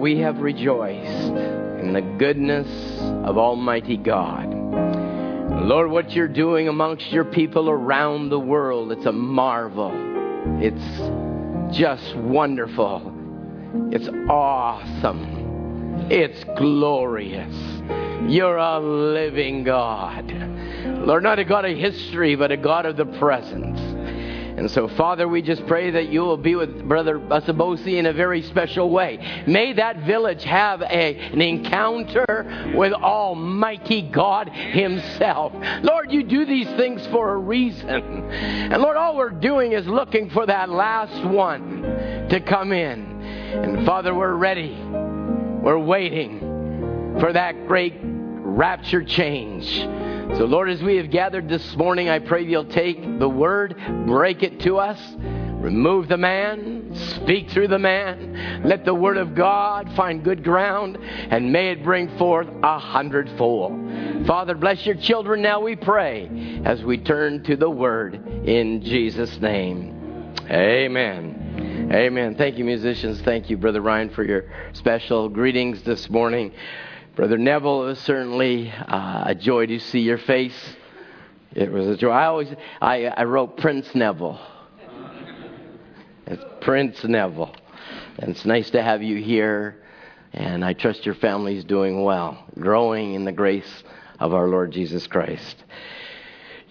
we have rejoiced in the goodness of Almighty God. Lord, what you're doing amongst your people around the world, it's a marvel. It's just wonderful. It's awesome. It's glorious. You're a living God. Lord, not a God of history, but a God of the present. And so, Father, we just pray that you will be with Brother Asabosi in a very special way. May that village have a, an encounter with Almighty God Himself. Lord, you do these things for a reason. And Lord, all we're doing is looking for that last one to come in. And Father, we're ready. We're waiting for that great rapture change. So, Lord, as we have gathered this morning, I pray you'll take the word, break it to us, remove the man, speak through the man. Let the word of God find good ground, and may it bring forth a hundredfold. Father, bless your children now, we pray, as we turn to the word in Jesus' name. Amen. Amen. Thank you, musicians. Thank you, Brother Ryan, for your special greetings this morning. Brother Neville, it was certainly uh, a joy to see your face. It was a joy. I always, I, I wrote Prince Neville. It's Prince Neville. And it's nice to have you here. And I trust your family's doing well, growing in the grace of our Lord Jesus Christ.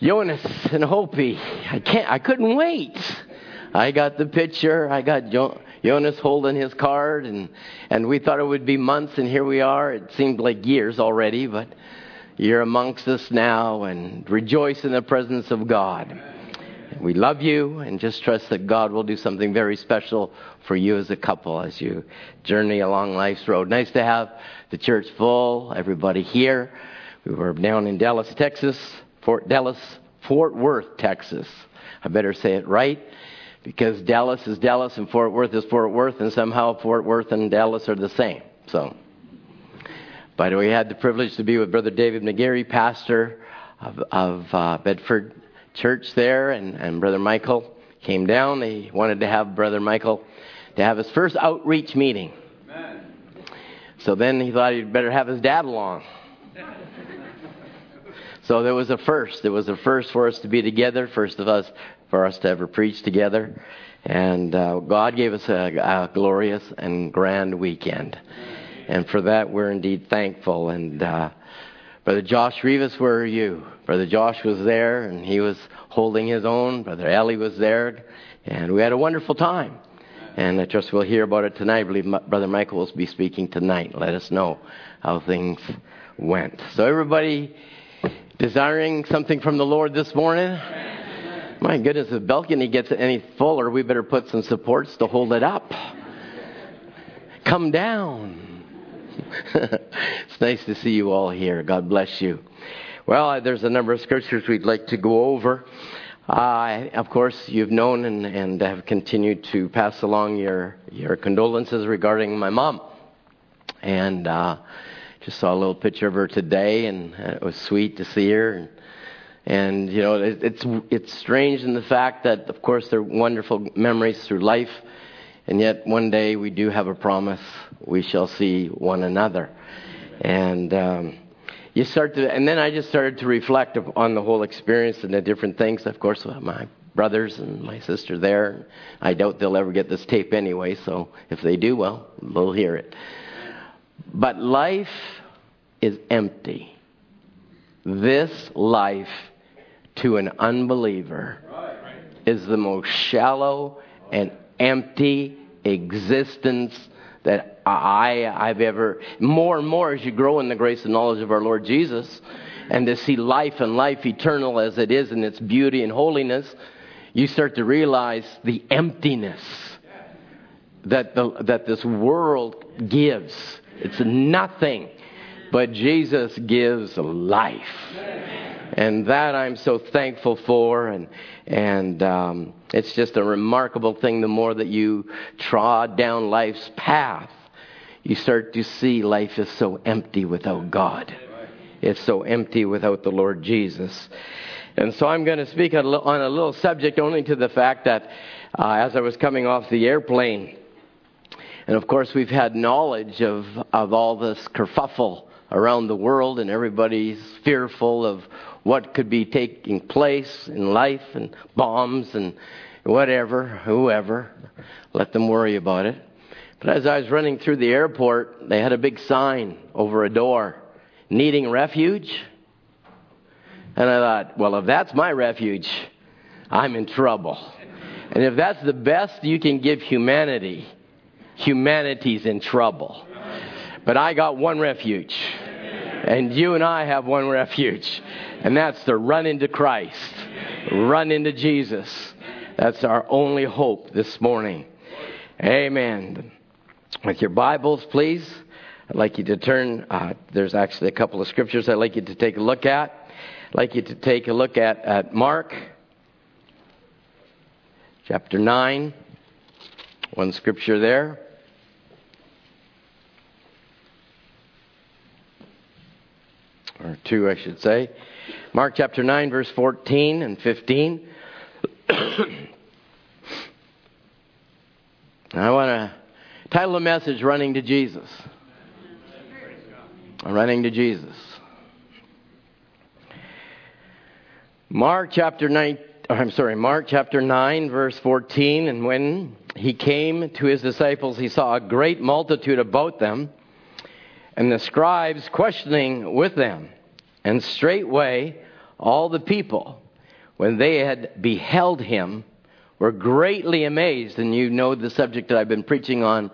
Jonas and Hopi, I can't, I couldn't wait. I got the picture. I got jo- Jonas holding his card, and, and we thought it would be months, and here we are. It seemed like years already, but you're amongst us now, and rejoice in the presence of God. We love you, and just trust that God will do something very special for you as a couple as you journey along life's road. Nice to have the church full, everybody here. We were down in Dallas, Texas, Fort Dallas, Fort Worth, Texas. I better say it right because Dallas is Dallas and Fort Worth is Fort Worth, and somehow Fort Worth and Dallas are the same. So, but we had the privilege to be with Brother David McGarry, pastor of, of uh, Bedford Church there, and, and Brother Michael came down. They wanted to have Brother Michael to have his first outreach meeting. Amen. So then he thought he'd better have his dad along. So there was a first. There was a first for us to be together, first of us for us to ever preach together. And uh, God gave us a, a, glorious and grand weekend. And for that, we're indeed thankful. And uh, Brother Josh Rivas, where are you? Brother Josh was there, and he was holding his own. Brother Ellie was there, and we had a wonderful time. And I trust we'll hear about it tonight. I believe Brother Michael will be speaking tonight. Let us know how things went. So, everybody desiring something from the Lord this morning? My goodness, if the balcony gets any fuller, we better put some supports to hold it up. Come down. it's nice to see you all here. God bless you. Well, there's a number of scriptures we'd like to go over. Uh, of course, you've known and, and have continued to pass along your, your condolences regarding my mom. And uh, just saw a little picture of her today, and it was sweet to see her. And, you know, it, it's it's strange in the fact that, of course, they're wonderful memories through life, and yet one day we do have a promise: we shall see one another. And um, you start to, and then I just started to reflect on the whole experience and the different things. Of course, my brothers and my sister there. I doubt they'll ever get this tape anyway, so if they do, well, they'll hear it. But life is empty. This life to an unbeliever is the most shallow and empty existence that I, I've ever, more and more as you grow in the grace and knowledge of our Lord Jesus, and to see life and life eternal as it is in its beauty and holiness, you start to realize the emptiness that, the, that this world gives. It's nothing, but Jesus gives life. And that I'm so thankful for. And, and um, it's just a remarkable thing the more that you trod down life's path, you start to see life is so empty without God. It's so empty without the Lord Jesus. And so I'm going to speak on a little subject only to the fact that uh, as I was coming off the airplane, and of course we've had knowledge of, of all this kerfuffle around the world, and everybody's fearful of what could be taking place in life and bombs and whatever, whoever. Let them worry about it. But as I was running through the airport, they had a big sign over a door needing refuge. And I thought, well, if that's my refuge, I'm in trouble. And if that's the best you can give humanity, humanity's in trouble. But I got one refuge. And you and I have one refuge. And that's to run into Christ, run into Jesus. That's our only hope this morning. Amen. With your Bibles, please, I'd like you to turn. Uh, there's actually a couple of scriptures I'd like you to take a look at. I'd like you to take a look at, at Mark chapter 9. One scripture there. Or 2, I should say. Mark chapter 9, verse 14 and 15. I want to title the message Running to Jesus. Running to Jesus. Mark chapter 9, I'm sorry, Mark chapter 9, verse 14. And when he came to his disciples, he saw a great multitude about them and the scribes questioning with them. And straightway all the people, when they had beheld him, were greatly amazed. And you know the subject that I've been preaching on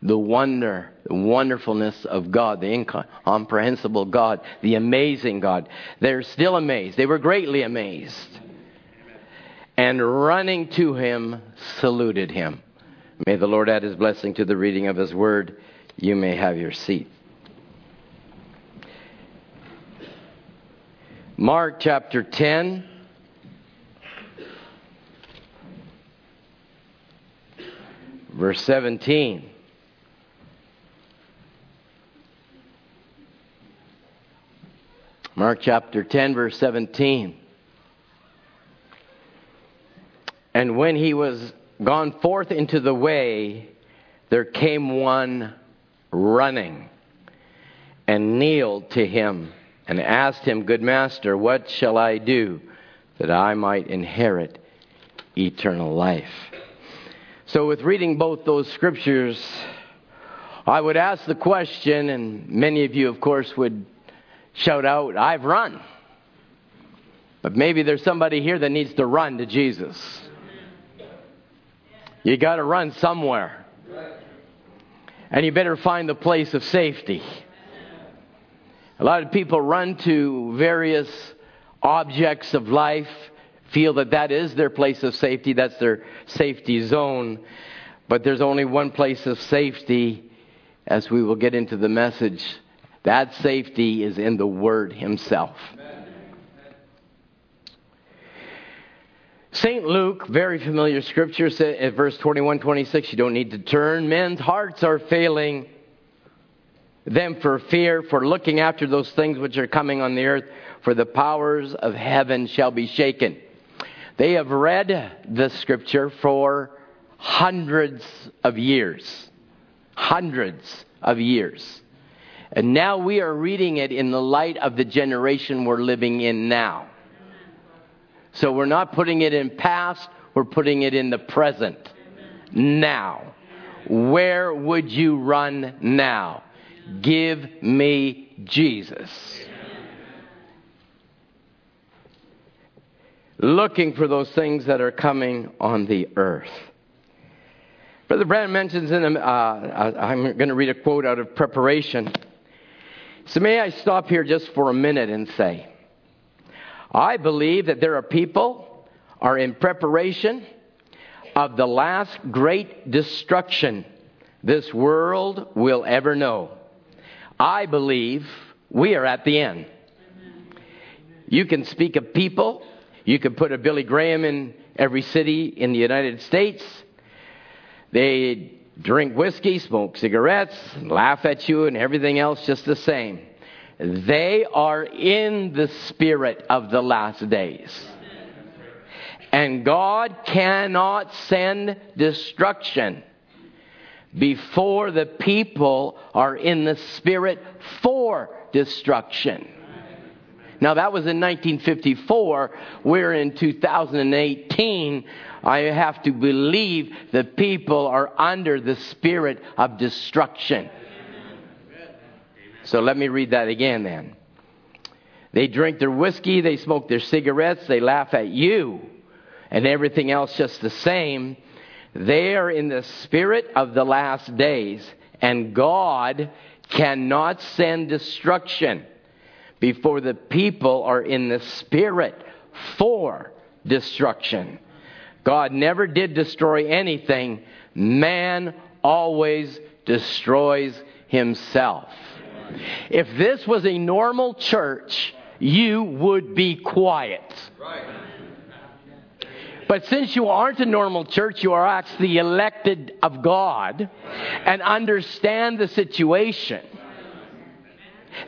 the wonder, the wonderfulness of God, the incomprehensible God, the amazing God. They're still amazed. They were greatly amazed. And running to him, saluted him. May the Lord add his blessing to the reading of his word. You may have your seat. Mark chapter 10. Verse 17. Mark chapter 10, verse 17. And when he was gone forth into the way, there came one running and kneeled to him and asked him, Good master, what shall I do that I might inherit eternal life? So, with reading both those scriptures, I would ask the question, and many of you, of course, would shout out, I've run. But maybe there's somebody here that needs to run to Jesus. You got to run somewhere. And you better find the place of safety. A lot of people run to various objects of life, feel that that is their place of safety, that's their safety zone. But there's only one place of safety, as we will get into the message. That safety is in the Word Himself. St. Luke, very familiar scripture, at eh, verse 21 26, you don't need to turn. Men's hearts are failing them for fear, for looking after those things which are coming on the earth, for the powers of heaven shall be shaken. They have read the scripture for hundreds of years. Hundreds of years. And now we are reading it in the light of the generation we're living in now. So we're not putting it in past, we're putting it in the present. Now. Where would you run now? Give me Jesus. Looking for those things that are coming on the earth. Brother Branham mentions in, uh, I'm going to read a quote out of preparation. So may I stop here just for a minute and say, I believe that there are people are in preparation of the last great destruction this world will ever know. I believe we are at the end. You can speak of people. You can put a Billy Graham in every city in the United States. They drink whiskey, smoke cigarettes, laugh at you, and everything else just the same. They are in the spirit of the last days. And God cannot send destruction before the people are in the spirit for destruction. Now, that was in 1954. We're in 2018. I have to believe the people are under the spirit of destruction. So let me read that again then. They drink their whiskey, they smoke their cigarettes, they laugh at you, and everything else just the same. They are in the spirit of the last days, and God cannot send destruction before the people are in the spirit for destruction. God never did destroy anything, man always destroys himself. If this was a normal church, you would be quiet. But since you aren't a normal church, you are actually elected of God and understand the situation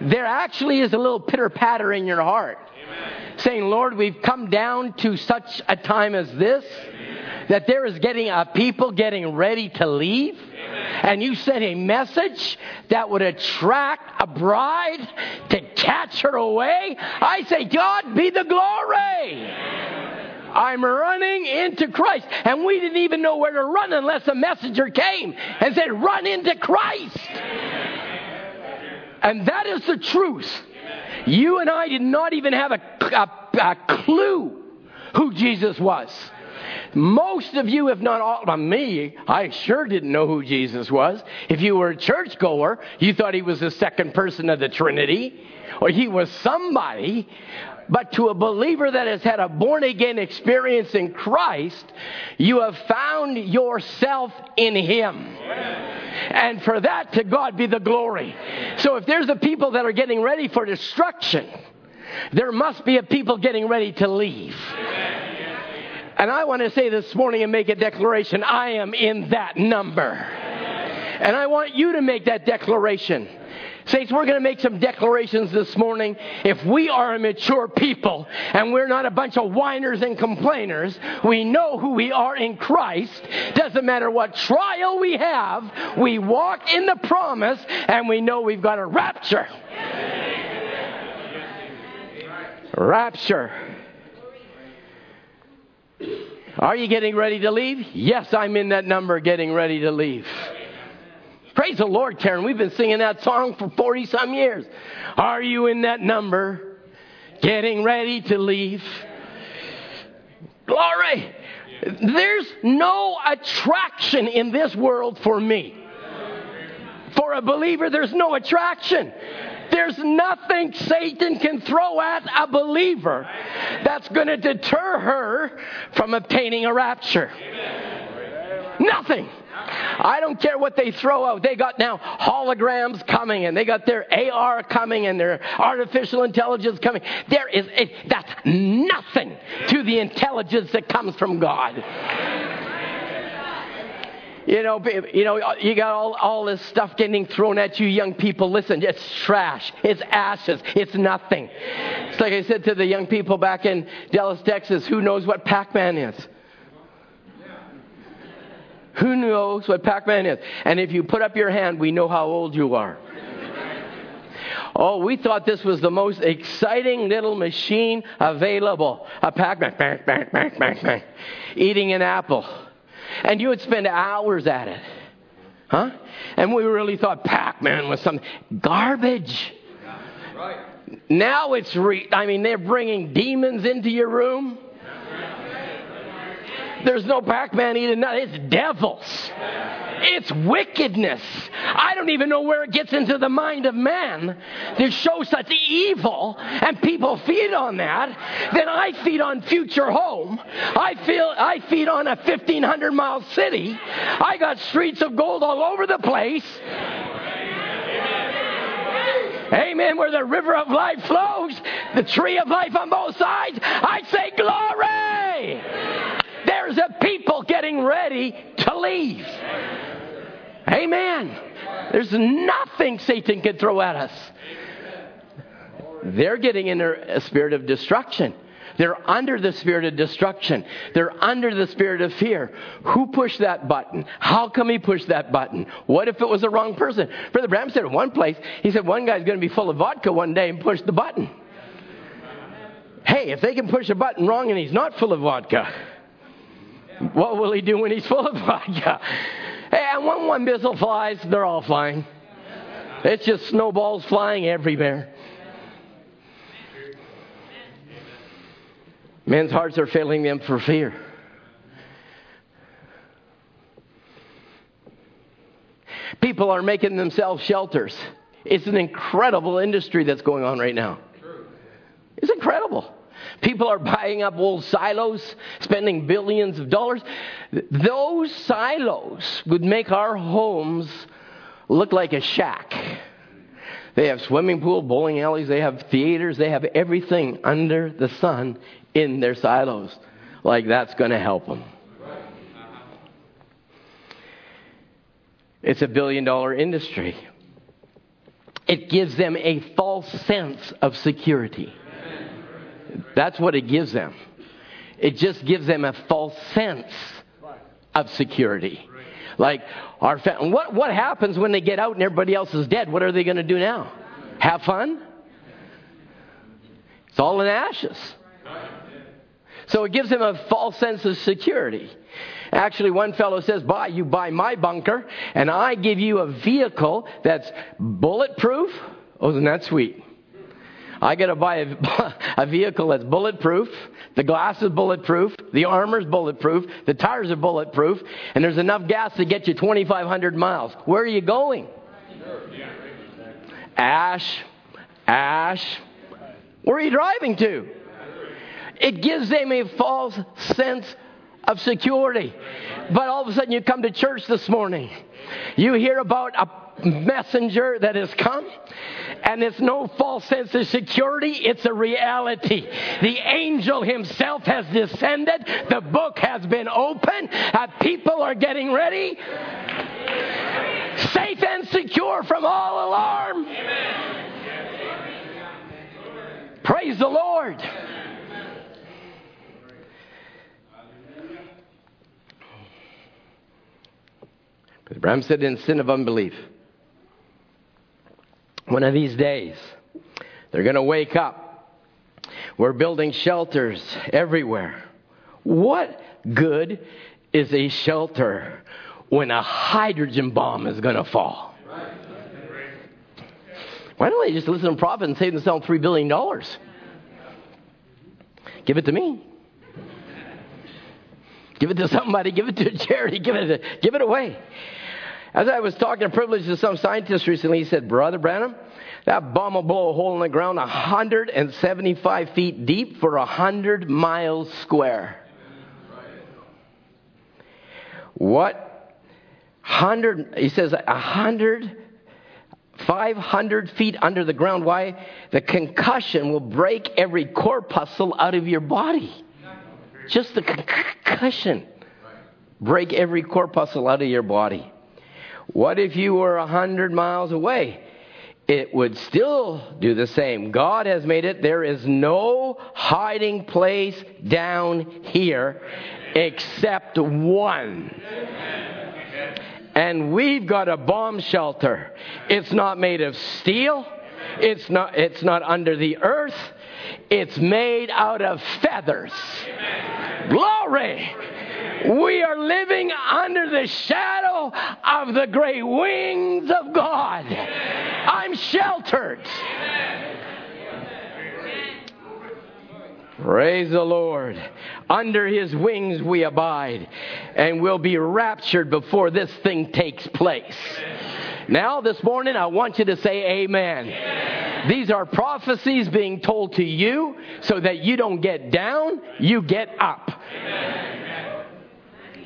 there actually is a little pitter patter in your heart. Amen. Saying, Lord, we've come down to such a time as this Amen. that there is getting a people getting ready to leave. Amen. And you sent a message that would attract a bride to catch her away. I say, God be the glory. I'm running into Christ. And we didn't even know where to run unless a messenger came and said, Run into Christ. And that is the truth. You and I did not even have a, a, a clue who Jesus was. Most of you, if not all, of me, I sure didn't know who Jesus was. If you were a churchgoer, you thought he was the second person of the Trinity, or he was somebody. But to a believer that has had a born again experience in Christ, you have found yourself in him. And for that, to God be the glory. So if there's a people that are getting ready for destruction, there must be a people getting ready to leave. And I want to say this morning and make a declaration I am in that number. And I want you to make that declaration. Saints, we're going to make some declarations this morning. If we are a mature people and we're not a bunch of whiners and complainers, we know who we are in Christ. Doesn't matter what trial we have, we walk in the promise and we know we've got a rapture. Rapture. Are you getting ready to leave? Yes, I'm in that number getting ready to leave. Praise the Lord, Karen. We've been singing that song for 40 some years. Are you in that number? Getting ready to leave. Glory. There's no attraction in this world for me. For a believer, there's no attraction. There's nothing Satan can throw at a believer that's going to deter her from obtaining a rapture. Nothing. I don't care what they throw out. They got now holograms coming and they got their AR coming and their artificial intelligence coming. There is, it, that's nothing to the intelligence that comes from God. You know, you know, uh, you got all, all this stuff getting thrown at you, young people. Listen, it's trash. It's ashes. It's nothing. It's like I said to the young people back in Dallas, Texas, who knows what Pac-Man is? Who knows what Pac Man is? And if you put up your hand, we know how old you are. Oh, we thought this was the most exciting little machine available. A Pac Man, bang, bang, bang, bang, bang, eating an apple. And you would spend hours at it. Huh? And we really thought Pac Man was some garbage. Right. Now it's, re- I mean, they're bringing demons into your room. There's no Pac-Man eating that. It's devils. It's wickedness. I don't even know where it gets into the mind of man to show such evil, and people feed on that. Then I feed on future home. I feel I feed on a 1,500 mile city. I got streets of gold all over the place. Amen. Where the river of life flows, the tree of life on both sides, I say glory. There's a people ready to leave. Amen. There's nothing Satan can throw at us. They're getting in a spirit of destruction. They're under the spirit of destruction. They're under the spirit of fear. Who pushed that button? How come he pushed that button? What if it was the wrong person? Brother Branham said in one place, he said one guy's going to be full of vodka one day and push the button. Hey, if they can push a button wrong and he's not full of vodka, what will he do when he's full of vodka? Hey, and when one missile flies, they're all flying. It's just snowballs flying everywhere. Men's hearts are failing them for fear. People are making themselves shelters. It's an incredible industry that's going on right now. It's incredible. People are buying up old silos, spending billions of dollars. Those silos would make our homes look like a shack. They have swimming pool, bowling alleys, they have theaters, they have everything under the sun in their silos. Like that's going to help them. It's a billion dollar industry. It gives them a false sense of security. That's what it gives them. It just gives them a false sense of security. Like our fa- what what happens when they get out and everybody else is dead? What are they going to do now? Have fun? It's all in ashes. So it gives them a false sense of security. Actually, one fellow says, Buy, you buy my bunker, and I give you a vehicle that's bulletproof. Oh, isn't that sweet? I got to buy a, a, vehicle that's bulletproof. The glass is bulletproof. The armor's bulletproof. The tires are bulletproof. And there's enough gas to get you 2,500 miles. Where are you going? Ash. Ash. Where are you driving to? It gives them a false sense of security. But all of a sudden, you come to church this morning, you hear about a messenger that has come, and it's no false sense of security, it's a reality. The angel himself has descended, the book has been opened, people are getting ready. Safe and secure from all alarm. Praise the Lord. Abraham said, in sin of unbelief. One of these days, they're going to wake up. We're building shelters everywhere. What good is a shelter when a hydrogen bomb is going to fall? Why don't they just listen to prophet and save themselves $3 billion? Give it to me. Give it to somebody. Give it to a charity. Give it, give it away. As I was talking a privilege to some scientists recently, he said, Brother Branham, that bomb will blow a hole in the ground 175 feet deep for 100 miles square. What? 100, he says 100, 500 feet under the ground. Why? The concussion will break every corpuscle out of your body. Just the concussion. Break every corpuscle out of your body. What if you were a hundred miles away? It would still do the same. God has made it. There is no hiding place down here except one. And we've got a bomb shelter. It's not made of steel. It's not, it's not under the earth. It's made out of feathers. Glory! We are living under the shadow of the great wings of God. I'm sheltered. Praise the Lord. Under his wings we abide, and we'll be raptured before this thing takes place. Now, this morning, I want you to say amen. amen. These are prophecies being told to you so that you don't get down, you get up. Amen.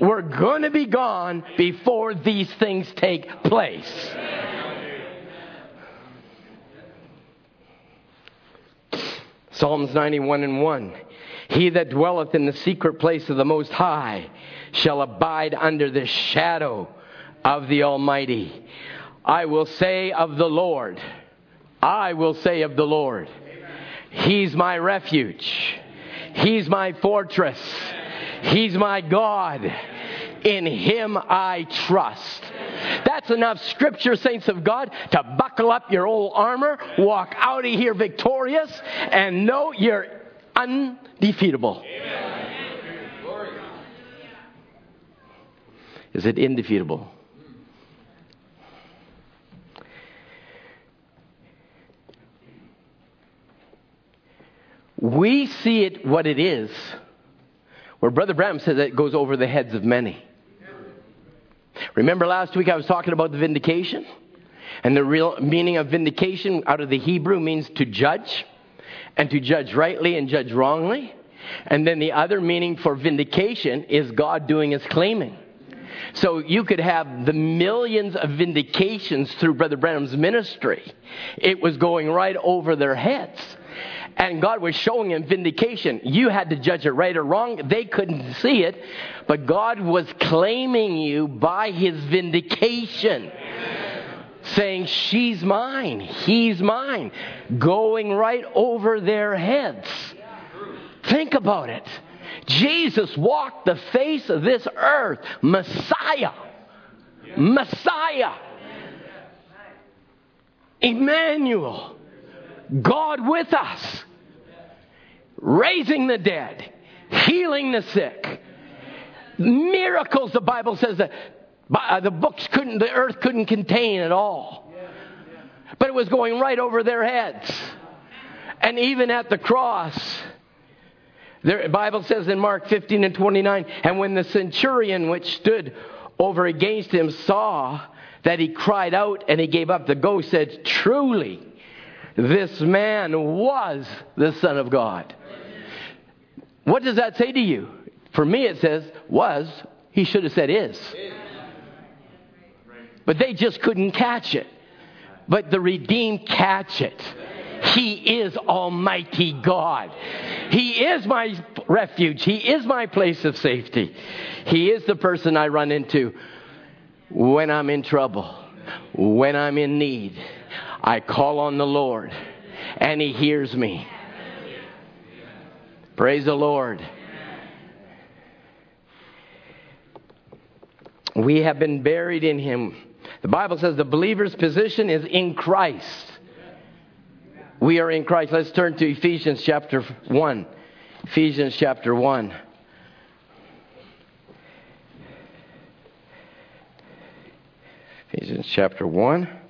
We're going to be gone before these things take place. Psalms 91 and 1. He that dwelleth in the secret place of the Most High shall abide under the shadow of the Almighty. I will say of the Lord, I will say of the Lord, He's my refuge. He's my fortress. He's my God. In Him I trust. That's enough scripture, saints of God, to buckle up your old armor, walk out of here victorious, and know you're undefeatable. Is it indefeatable? We see it what it is, where Brother Branham says it goes over the heads of many. Remember last week I was talking about the vindication? And the real meaning of vindication out of the Hebrew means to judge, and to judge rightly and judge wrongly. And then the other meaning for vindication is God doing his claiming. So you could have the millions of vindications through Brother Branham's ministry. It was going right over their heads. And God was showing him vindication. You had to judge it right or wrong. They couldn't see it. But God was claiming you by his vindication. Saying, She's mine. He's mine. Going right over their heads. Think about it. Jesus walked the face of this earth. Messiah. Messiah. Emmanuel. God with us. Raising the dead. Healing the sick. Miracles, the Bible says that uh, the books couldn't, the earth couldn't contain at all. But it was going right over their heads. And even at the cross, the Bible says in Mark 15 and 29, and when the centurion which stood over against him saw that he cried out and he gave up the ghost, said, Truly, this man was the Son of God. What does that say to you? For me, it says, was. He should have said, is. But they just couldn't catch it. But the redeemed catch it. He is Almighty God. He is my refuge. He is my place of safety. He is the person I run into when I'm in trouble, when I'm in need. I call on the Lord, and He hears me. Praise the Lord. We have been buried in Him. The Bible says the believer's position is in Christ. We are in Christ. Let's turn to Ephesians chapter 1. Ephesians chapter 1. Ephesians chapter 1.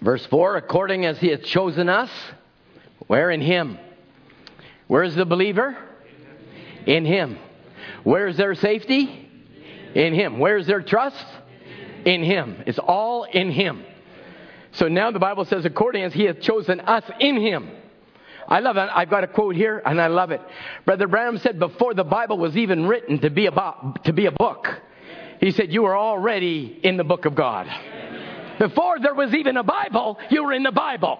Verse 4 according as he hath chosen us, where in him? Where is the believer? In him. Where is their safety? In him. Where is their trust? In him. It's all in him. So now the Bible says, according as he hath chosen us in him. I love it. I've got a quote here, and I love it. Brother Branham said, before the Bible was even written to be, about, to be a book, he said, you are already in the book of God. Before there was even a Bible, you were in the Bible.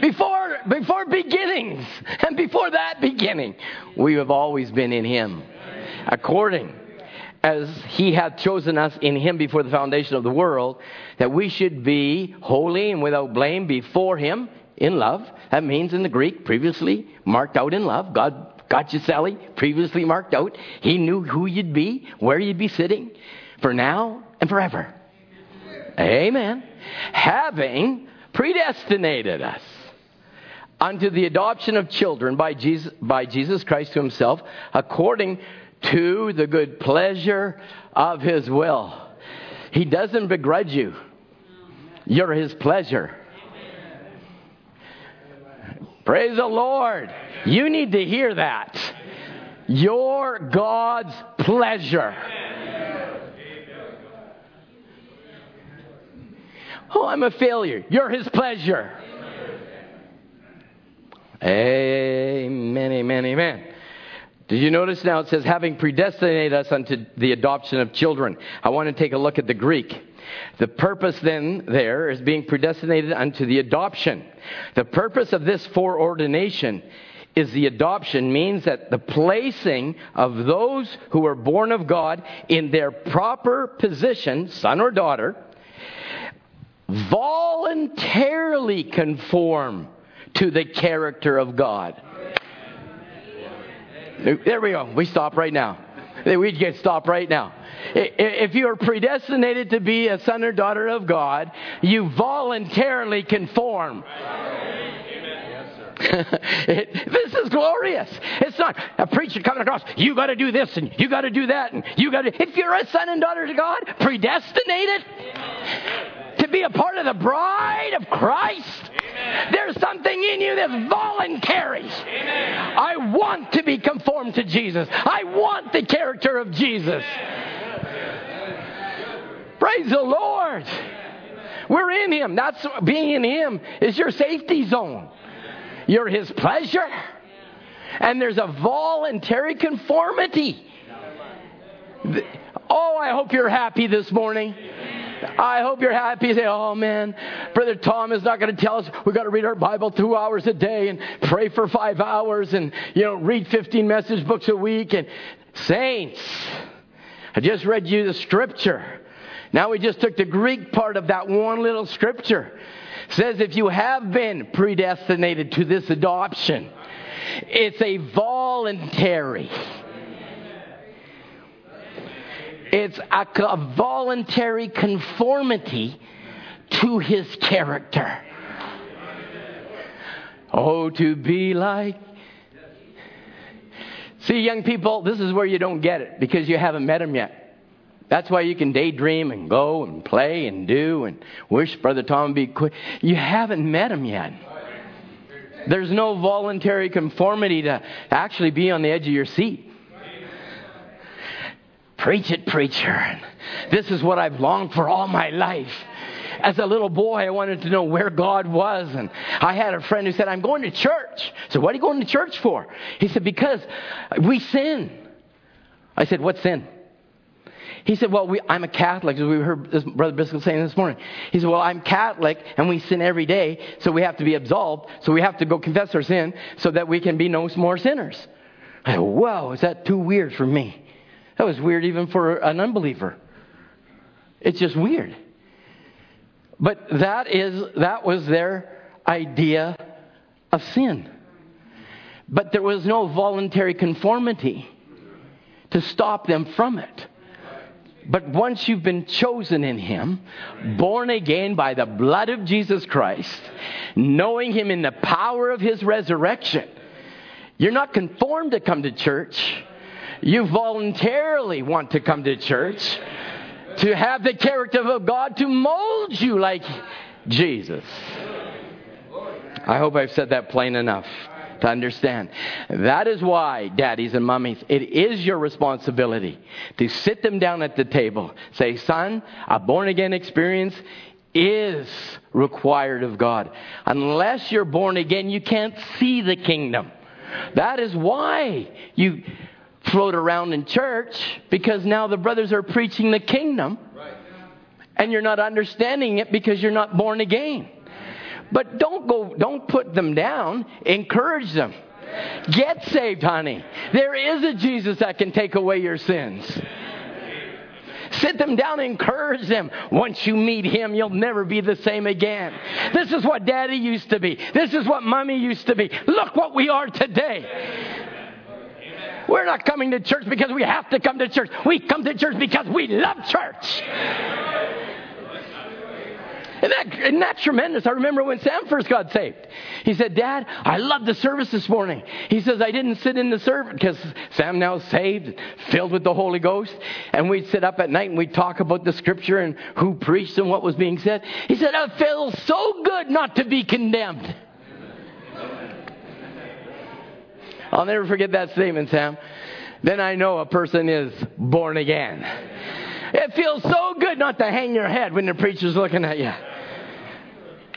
Before, before beginnings, and before that beginning, we have always been in Him. According as He hath chosen us in Him before the foundation of the world, that we should be holy and without blame before Him in love. That means in the Greek, previously marked out in love. God got you, Sally, previously marked out. He knew who you'd be, where you'd be sitting, for now and forever. Amen. Having predestinated us unto the adoption of children by Jesus, by Jesus Christ to himself, according to the good pleasure of his will. He doesn't begrudge you. You're his pleasure. Praise the Lord. You need to hear that. You're God's pleasure. Oh, I'm a failure. You're his pleasure. Amen, amen, amen. Did you notice now it says, having predestinated us unto the adoption of children? I want to take a look at the Greek. The purpose then there is being predestinated unto the adoption. The purpose of this foreordination is the adoption means that the placing of those who are born of God in their proper position, son or daughter, voluntarily conform to the character of God. There we go. We stop right now. We get stop right now. If you are predestinated to be a son or daughter of God, you voluntarily conform. it, this is glorious. It's not a preacher coming across, you got to do this and you got to do that and you got to. If you're a son and daughter to God, predestinated to be a part of the bride of Christ, there's something in you that's voluntary. I want to be conformed to Jesus. I want the character of Jesus. Praise the Lord. We're in Him. That's being in Him is your safety zone. You're His pleasure. And there's a voluntary conformity. Oh, I hope you're happy this morning. I hope you're happy. You say, oh man, Brother Tom is not going to tell us we've got to read our Bible two hours a day and pray for five hours and, you know, read 15 message books a week. And saints, I just read you the scripture. Now we just took the Greek part of that one little scripture. It says if you have been predestinated to this adoption, it's a voluntary it's a, a voluntary conformity to his character. Oh, to be like. See, young people, this is where you don't get it because you haven't met him yet. That's why you can daydream and go and play and do and wish Brother Tom would be quick. You haven't met him yet. There's no voluntary conformity to actually be on the edge of your seat. Preach it, preacher. This is what I've longed for all my life. As a little boy, I wanted to know where God was. And I had a friend who said, I'm going to church. So, what are you going to church for? He said, Because we sin. I said, What sin? He said, Well, we, I'm a Catholic, as we heard this, Brother Biscuit saying this morning. He said, Well, I'm Catholic, and we sin every day, so we have to be absolved, so we have to go confess our sin so that we can be no more sinners. I said, Whoa, is that too weird for me? That was weird even for an unbeliever. It's just weird. But that is that was their idea of sin. But there was no voluntary conformity to stop them from it. But once you've been chosen in Him, born again by the blood of Jesus Christ, knowing Him in the power of His resurrection, you're not conformed to come to church. You voluntarily want to come to church to have the character of God to mold you like Jesus. I hope I've said that plain enough to understand. That is why, daddies and mummies, it is your responsibility to sit them down at the table. Say, son, a born again experience is required of God. Unless you're born again, you can't see the kingdom. That is why you float around in church because now the brothers are preaching the kingdom and you're not understanding it because you're not born again. But don't go, don't put them down. Encourage them. Get saved, honey. There is a Jesus that can take away your sins. Sit them down and encourage them. Once you meet him, you'll never be the same again. This is what daddy used to be. This is what mommy used to be. Look what we are today. We're not coming to church because we have to come to church. We come to church because we love church. Isn't that, tremendous? I remember when Sam first got saved. He said, Dad, I love the service this morning. He says, I didn't sit in the service because Sam now saved, filled with the Holy Ghost. And we'd sit up at night and we'd talk about the scripture and who preached and what was being said. He said, I feel so good not to be condemned. I'll never forget that statement, Sam. Then I know a person is born again. It feels so good not to hang your head when the preacher's looking at you.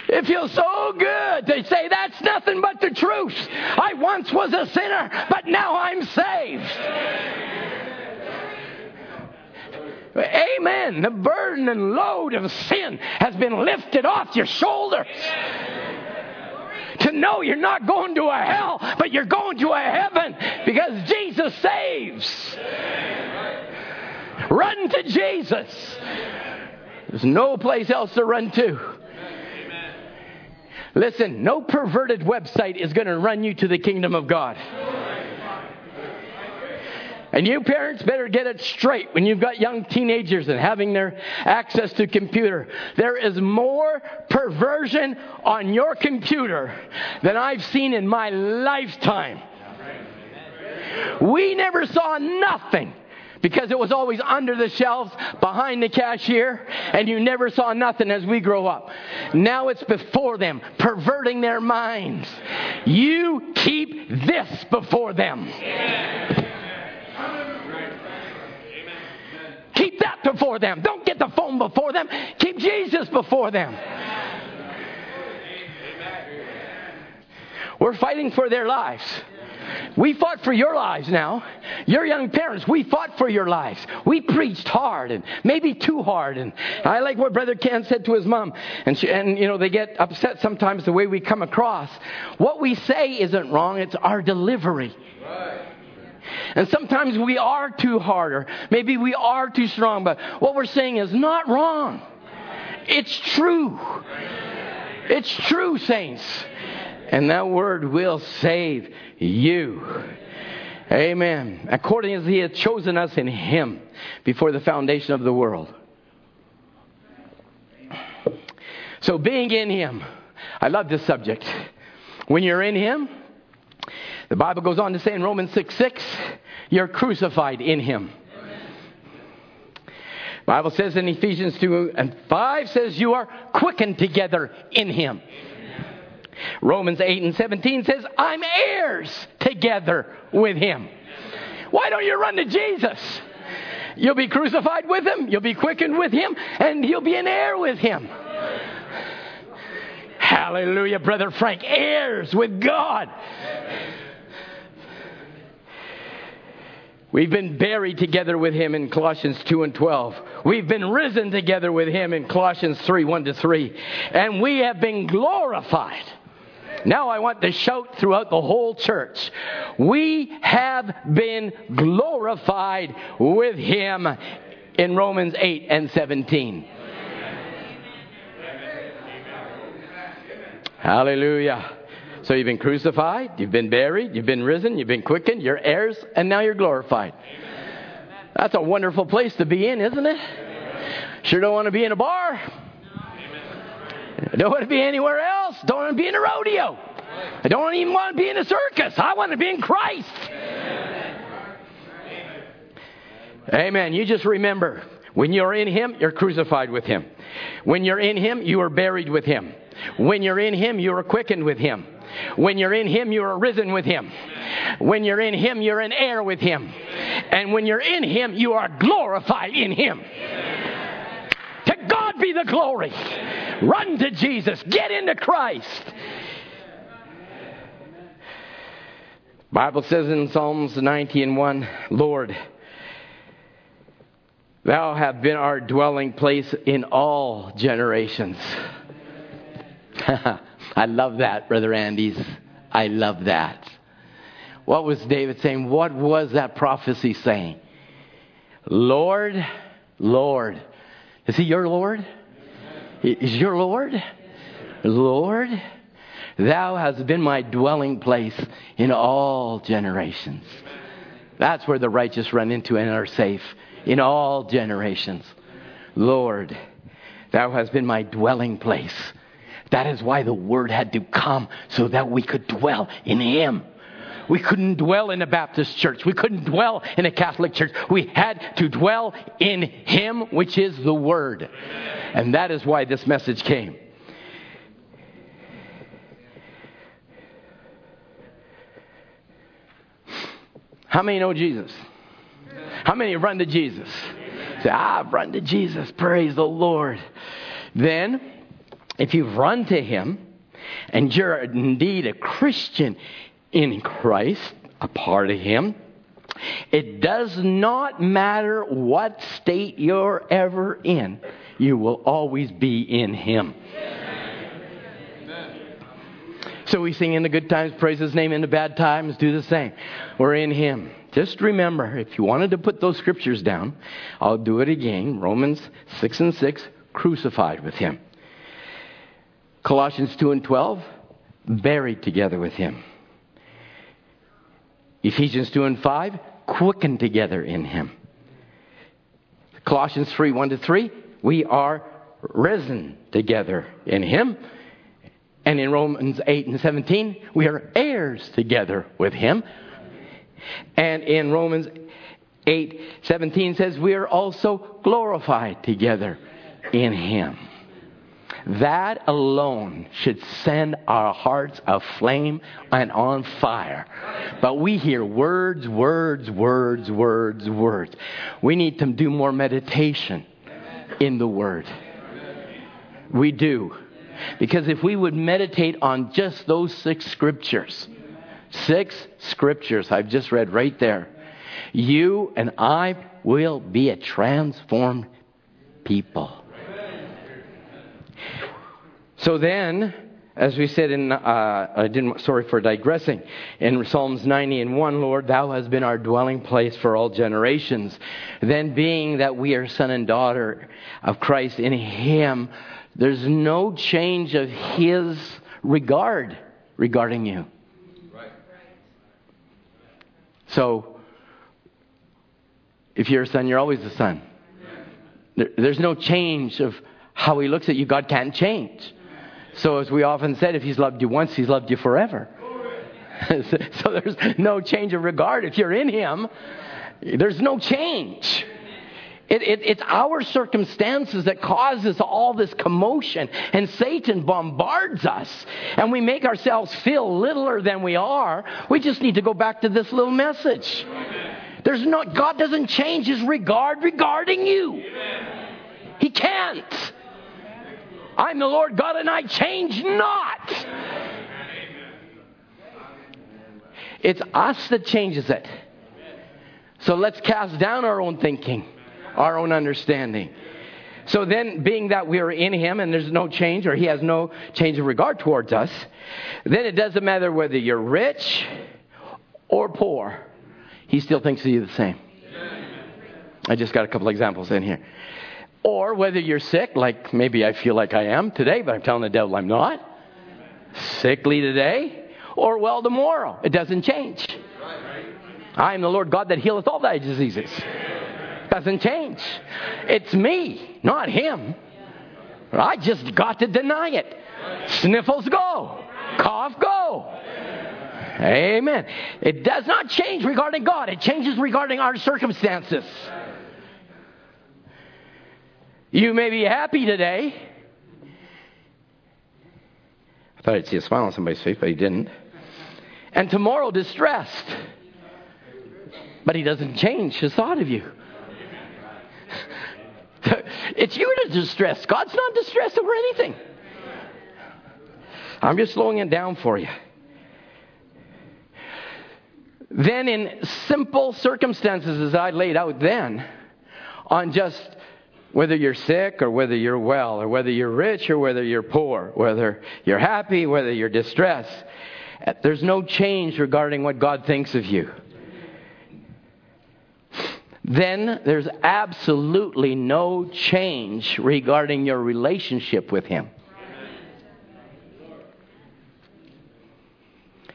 It feels so good to say that's nothing but the truth. I once was a sinner, but now I'm saved. Amen. The burden and load of sin has been lifted off your shoulders. Know you're not going to a hell, but you're going to a heaven because Jesus saves. Run to Jesus. There's no place else to run to. Listen, no perverted website is going to run you to the kingdom of God. And you parents better get it straight when you've got young teenagers and having their access to computer. There is more perversion on your computer than I've seen in my lifetime. We never saw nothing because it was always under the shelves behind the cashier and you never saw nothing as we grow up. Now it's before them, perverting their minds. You keep this before them. Keep that before them. Don't get the phone before them. Keep Jesus before them. We're fighting for their lives. We fought for your lives now. Your young parents, we fought for your lives. We preached hard and maybe too hard. And I like what Brother Ken said to his mom. And, she, and you know, they get upset sometimes the way we come across. What we say isn't wrong, it's our delivery. Right. And sometimes we are too hard, or maybe we are too strong, but what we're saying is not wrong. It's true. It's true, saints. And that word will save you. Amen. According as He had chosen us in Him before the foundation of the world. So, being in Him, I love this subject. When you're in Him, the Bible goes on to say in Romans 6 6, you're crucified in him. Bible says in Ephesians 2 and 5 says you are quickened together in him. Romans 8 and 17 says, I'm heirs together with him. Why don't you run to Jesus? You'll be crucified with him, you'll be quickened with him, and you'll be an heir with him. Hallelujah, Brother Frank. Heirs with God. We've been buried together with him in Colossians 2 and 12. We've been risen together with him in Colossians 3 1 to 3. And we have been glorified. Now I want to shout throughout the whole church. We have been glorified with him in Romans 8 and 17. Hallelujah. So you've been crucified, you've been buried, you've been risen, you've been quickened, you're heirs, and now you're glorified. That's a wonderful place to be in, isn't it? Sure don't want to be in a bar. I Don't want to be anywhere else. Don't want to be in a rodeo. I don't even want to be in a circus. I want to be in Christ. Amen. You just remember when you're in Him, you're crucified with Him. When you're in Him, you are buried with Him. When you're in Him, you are quickened with Him. When you're in Him, you are risen with Him. When you're in Him, you're an heir with Him. And when you're in Him, you are glorified in Him. To God be the glory. Run to Jesus. Get into Christ. Bible says in Psalms 90 and 1, Lord, Thou have been our dwelling place in all generations. I love that, Brother Andy's. I love that. What was David saying? What was that prophecy saying? Lord, Lord. Is he your Lord? Is your Lord? Lord, thou hast been my dwelling place in all generations. That's where the righteous run into and are safe in all generations. Lord, thou hast been my dwelling place that is why the Word had to come so that we could dwell in Him. We couldn't dwell in a Baptist church. We couldn't dwell in a Catholic church. We had to dwell in Him, which is the Word. And that is why this message came. How many know Jesus? How many run to Jesus? Say, I've run to Jesus. Praise the Lord. Then if you've run to Him and you're indeed a Christian in Christ, a part of Him, it does not matter what state you're ever in, you will always be in Him. So we sing in the good times, praise His name, in the bad times, do the same. We're in Him. Just remember, if you wanted to put those scriptures down, I'll do it again. Romans 6 and 6, crucified with Him. Colossians 2 and 12, buried together with Him. Ephesians 2 and 5, quickened together in Him. Colossians 3 1 to 3, we are risen together in Him. And in Romans 8 and 17, we are heirs together with Him. And in Romans 8 17 says, we are also glorified together in Him. That alone should send our hearts aflame and on fire. But we hear words, words, words, words, words. We need to do more meditation in the Word. We do. Because if we would meditate on just those six scriptures, six scriptures I've just read right there, you and I will be a transformed people. So then, as we said in, uh, I didn't, sorry for digressing, in Psalms 90 and 1, Lord, thou hast been our dwelling place for all generations. Then, being that we are son and daughter of Christ in Him, there's no change of His regard regarding you. Right. So, if you're a son, you're always a son. There, there's no change of how He looks at you. God can't change. So, as we often said, if He's loved you once, He's loved you forever. so, there's no change of regard. If you're in Him, there's no change. It, it, it's our circumstances that causes all this commotion, and Satan bombards us, and we make ourselves feel littler than we are. We just need to go back to this little message. There's no God doesn't change His regard regarding you. He can't. I'm the Lord God and I change not. It's us that changes it. So let's cast down our own thinking, our own understanding. So then, being that we are in Him and there's no change, or He has no change of regard towards us, then it doesn't matter whether you're rich or poor, He still thinks of you the same. I just got a couple examples in here. Or whether you're sick, like maybe I feel like I am today, but I'm telling the devil I'm not. Sickly today, or well tomorrow. It doesn't change. I am the Lord God that healeth all thy diseases. Doesn't change. It's me, not him. I just got to deny it. Sniffles go. Cough go. Amen. It does not change regarding God, it changes regarding our circumstances. You may be happy today. I thought I'd see a smile on somebody's face, but he didn't. And tomorrow, distressed. But he doesn't change his thought of you. it's you that's distressed. God's not distressed over anything. I'm just slowing it down for you. Then, in simple circumstances, as I laid out then, on just whether you're sick or whether you're well, or whether you're rich or whether you're poor, whether you're happy, whether you're distressed, eh, there's no change regarding what God thinks of you. Then there's absolutely no change regarding your relationship with Him.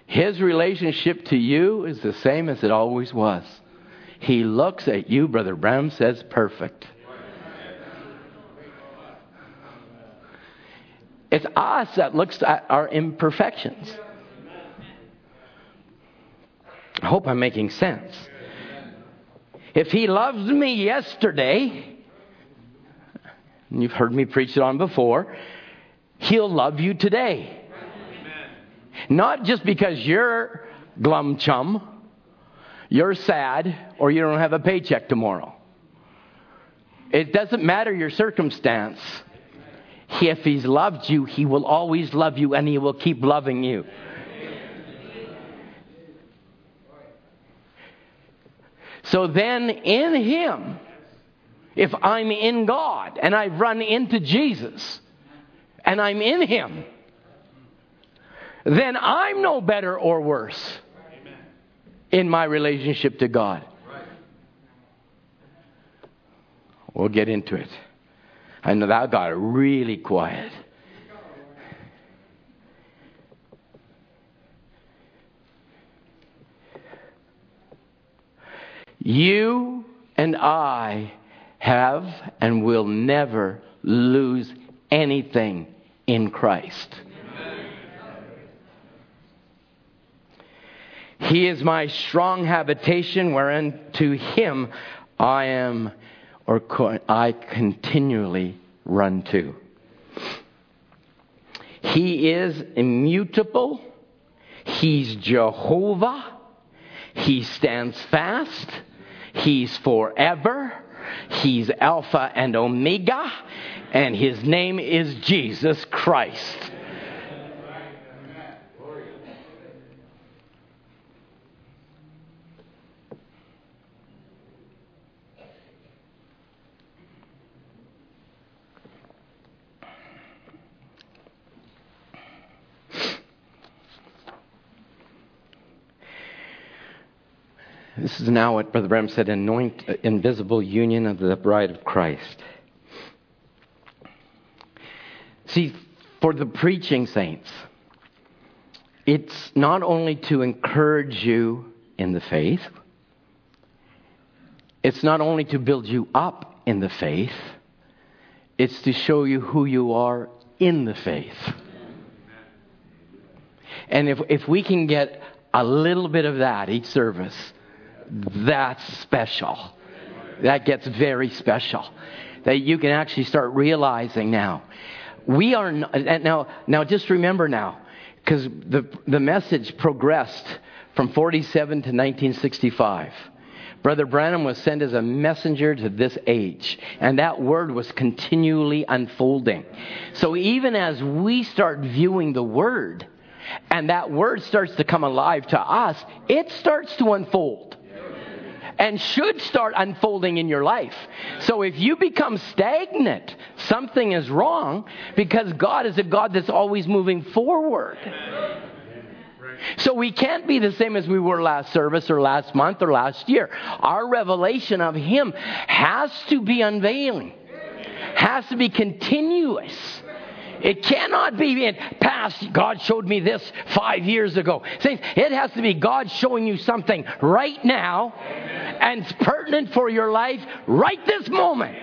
His relationship to you is the same as it always was. He looks at you, Brother Branham says, perfect. It's us that looks at our imperfections. I hope I'm making sense. If he loves me yesterday, and you've heard me preach it on before, he'll love you today. Not just because you're glum chum, you're sad, or you don't have a paycheck tomorrow. It doesn't matter your circumstance. If He's loved you, He will always love you and He will keep loving you. So then, in Him, if I'm in God and I've run into Jesus and I'm in Him, then I'm no better or worse in my relationship to God. We'll get into it. Know that got really quiet. You and I have and will never lose anything in Christ. He is my strong habitation, wherein to him I am or I continually run to. He is immutable. He's Jehovah. He stands fast. He's forever. He's Alpha and Omega, and his name is Jesus Christ. This is now what Brother Branham said anoint, uh, invisible union of the bride of Christ. See, for the preaching saints, it's not only to encourage you in the faith, it's not only to build you up in the faith, it's to show you who you are in the faith. And if, if we can get a little bit of that each service, that's special. That gets very special. That you can actually start realizing now. We are uh, now. Now, just remember now, because the the message progressed from 47 to 1965. Brother Branham was sent as a messenger to this age, and that word was continually unfolding. So even as we start viewing the word, and that word starts to come alive to us, it starts to unfold and should start unfolding in your life. So if you become stagnant, something is wrong because God is a God that's always moving forward. So we can't be the same as we were last service or last month or last year. Our revelation of Him has to be unveiling, has to be continuous. It cannot be in past, God showed me this five years ago. Saints, it has to be God showing you something right now Amen. and it's pertinent for your life right this moment.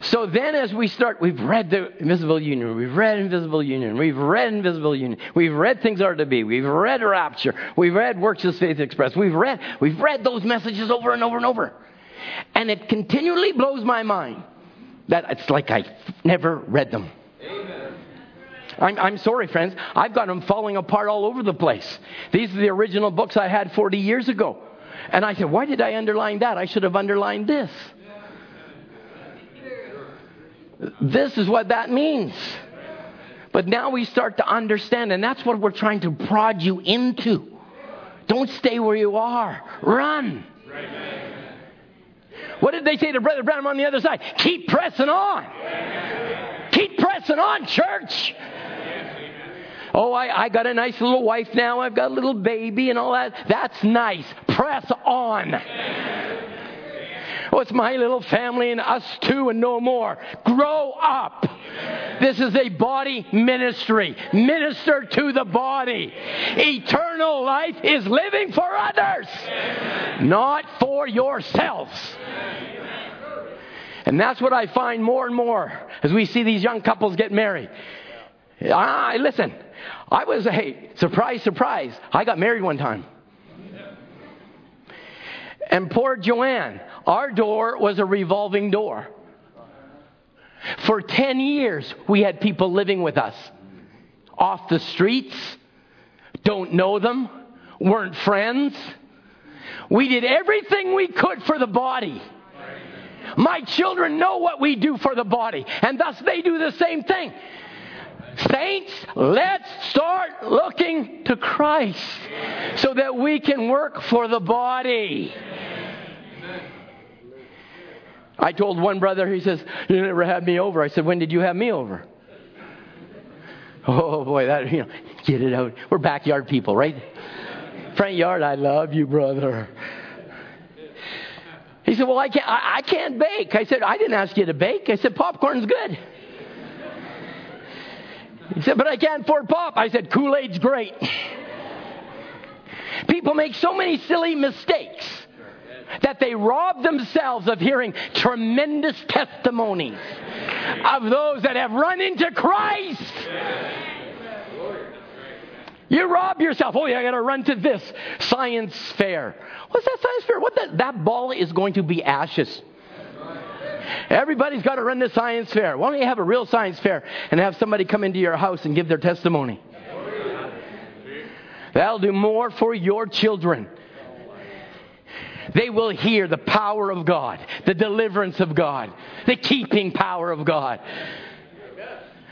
So then, as we start, we've read the invisible union, we've read invisible union, we've read invisible union, we've read things are to be, we've read rapture, we've read works of faith expressed, we've read, we've read those messages over and over and over. And it continually blows my mind that it's like I never read them. I'm, I'm, sorry, friends. I've got them falling apart all over the place. These are the original books I had 40 years ago. And I said, why did I underline that? I should have underlined this. This is what that means. But now we start to understand, and that's what we're trying to prod you into. Don't stay where you are, run. What did they say to Brother Branham on the other side? Keep pressing on. Keep pressing on, church. Oh, I, I got a nice little wife now. I've got a little baby and all that. That's nice. Press on. Oh, it's my little family and us two and no more. Grow up. This is a body ministry. Minister to the body. Eternal life is living for others, not for yourselves. And that's what I find more and more as we see these young couples get married. Ah, listen, I was, hey, surprise, surprise, I got married one time. And poor Joanne, our door was a revolving door. For 10 years, we had people living with us off the streets, don't know them, weren't friends. We did everything we could for the body. My children know what we do for the body, and thus they do the same thing. Saints, let's start looking to Christ so that we can work for the body. I told one brother, he says, You never had me over. I said, When did you have me over? Oh boy, that, you know, get it out. We're backyard people, right? Front yard, I love you, brother. He said, Well, I can't, I, I can't bake. I said, I didn't ask you to bake. I said, Popcorn's good. He said, But I can't afford pop. I said, Kool Aid's great. People make so many silly mistakes that they rob themselves of hearing tremendous testimonies of those that have run into Christ. You rob yourself. Oh, yeah, I got to run to this science fair. What's that science fair? What the, that ball is going to be ashes. Everybody's got to run the science fair. Why don't you have a real science fair and have somebody come into your house and give their testimony? That'll do more for your children. They will hear the power of God, the deliverance of God, the keeping power of God.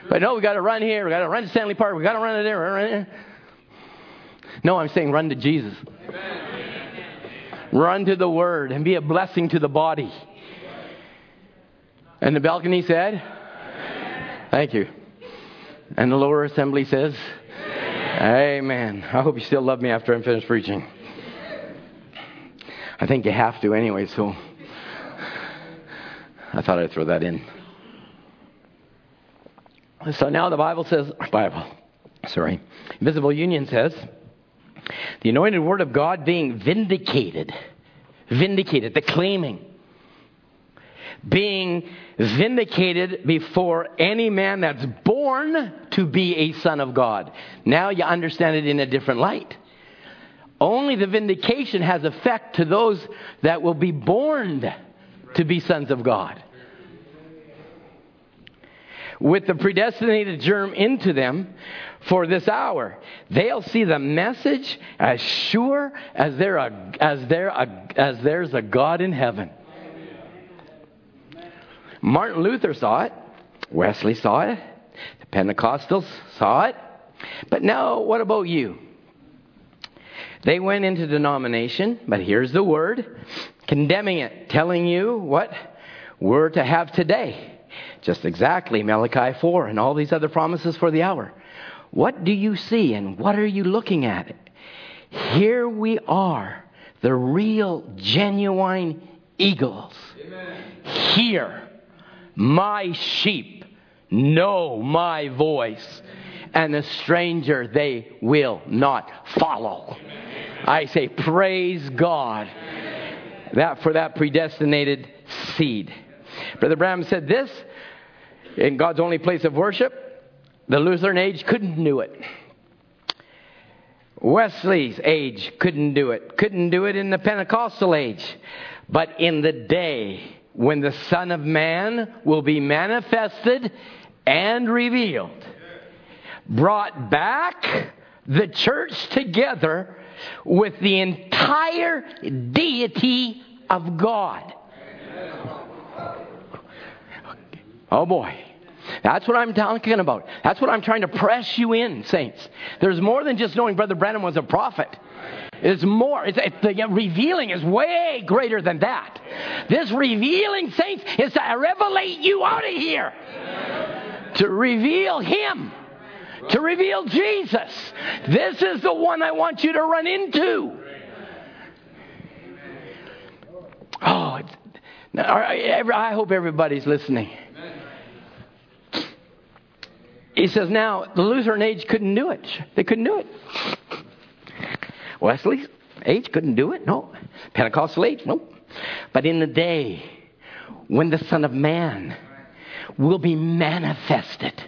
But no, we got to run here. We got to run to Stanley Park. We got to run to there. Run there. No, I'm saying run to Jesus. Run to the Word and be a blessing to the body. And the balcony said, Thank you. And the lower assembly says, Amen. I hope you still love me after I'm finished preaching. I think you have to anyway, so I thought I'd throw that in. So now the Bible says, Bible, sorry, Invisible Union says, the anointed word of God being vindicated, vindicated, the claiming, being vindicated before any man that's born to be a son of God. Now you understand it in a different light. Only the vindication has effect to those that will be born to be sons of God. With the predestinated germ into them for this hour, they'll see the message as sure as, there as, there as there's a God in heaven. Martin Luther saw it. Wesley saw it. The Pentecostals saw it. But now, what about you? They went into denomination, but here's the word condemning it, telling you what we're to have today. Just exactly Malachi 4 and all these other promises for the hour. What do you see and what are you looking at? Here we are, the real, genuine eagles. Amen. Here my sheep know my voice, and a stranger they will not follow. I say, praise God that for that predestinated seed. Brother Branham said this in God's only place of worship. The Lutheran age couldn't do it. Wesley's age couldn't do it. Couldn't do it in the Pentecostal age. But in the day when the Son of Man will be manifested and revealed, brought back the church together with the entire deity of God. Oh boy. That's what I'm talking about. That's what I'm trying to press you in, saints. There's more than just knowing Brother Branham was a prophet. It's more, it's, it, the revealing is way greater than that. This revealing, saints, is to revelate you out of here. To reveal Him. To reveal Jesus. This is the one I want you to run into. Oh, I hope everybody's listening. He says, now, the Lutheran age couldn't do it. They couldn't do it. Wesley's age couldn't do it. No. Pentecostal age, no. But in the day when the Son of Man will be manifested.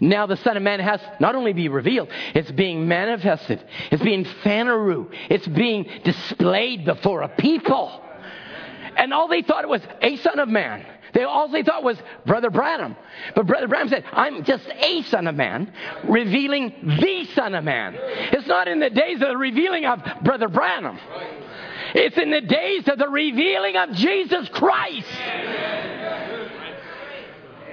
Now the Son of Man has not only be revealed, it's being manifested. It's being phaneroo. It's being displayed before a people. And all they thought it was a Son of Man. They all they thought was Brother Branham. But Brother Branham said, I'm just a Son of Man, revealing the Son of Man. It's not in the days of the revealing of Brother Branham. It's in the days of the revealing of Jesus Christ.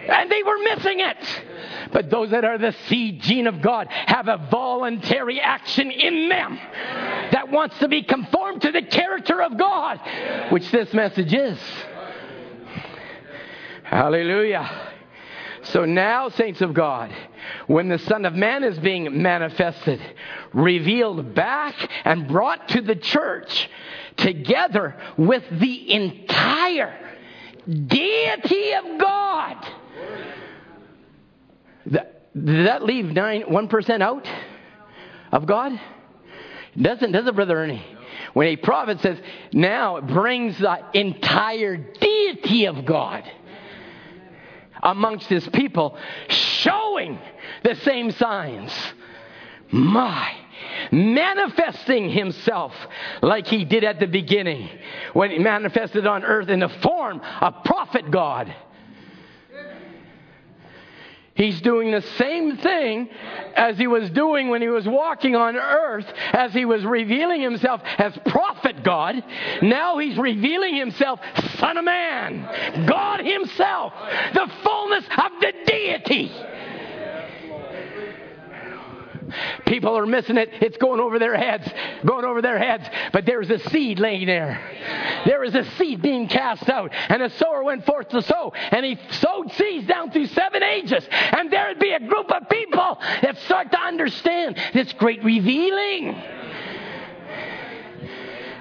And they were missing it. But those that are the seed gene of God have a voluntary action in them that wants to be conformed to the character of God, which this message is. Hallelujah. So now, saints of God, when the Son of Man is being manifested, revealed back, and brought to the church, together with the entire deity of God. That, did that leave nine one percent out of God? Doesn't does it, Brother Ernie? When a prophet says, now it brings the entire deity of God amongst his people, showing the same signs. My manifesting himself like he did at the beginning when he manifested on earth in the form of prophet God. He's doing the same thing as he was doing when he was walking on earth, as he was revealing himself as prophet God. Now he's revealing himself, Son of Man, God Himself, the fullness of the deity. People are missing it. It's going over their heads, going over their heads. But there's a seed laying there. There is a seed being cast out. And a sower went forth to sow. And he sowed seeds down through seven ages. And there'd be a group of people that start to understand this great revealing.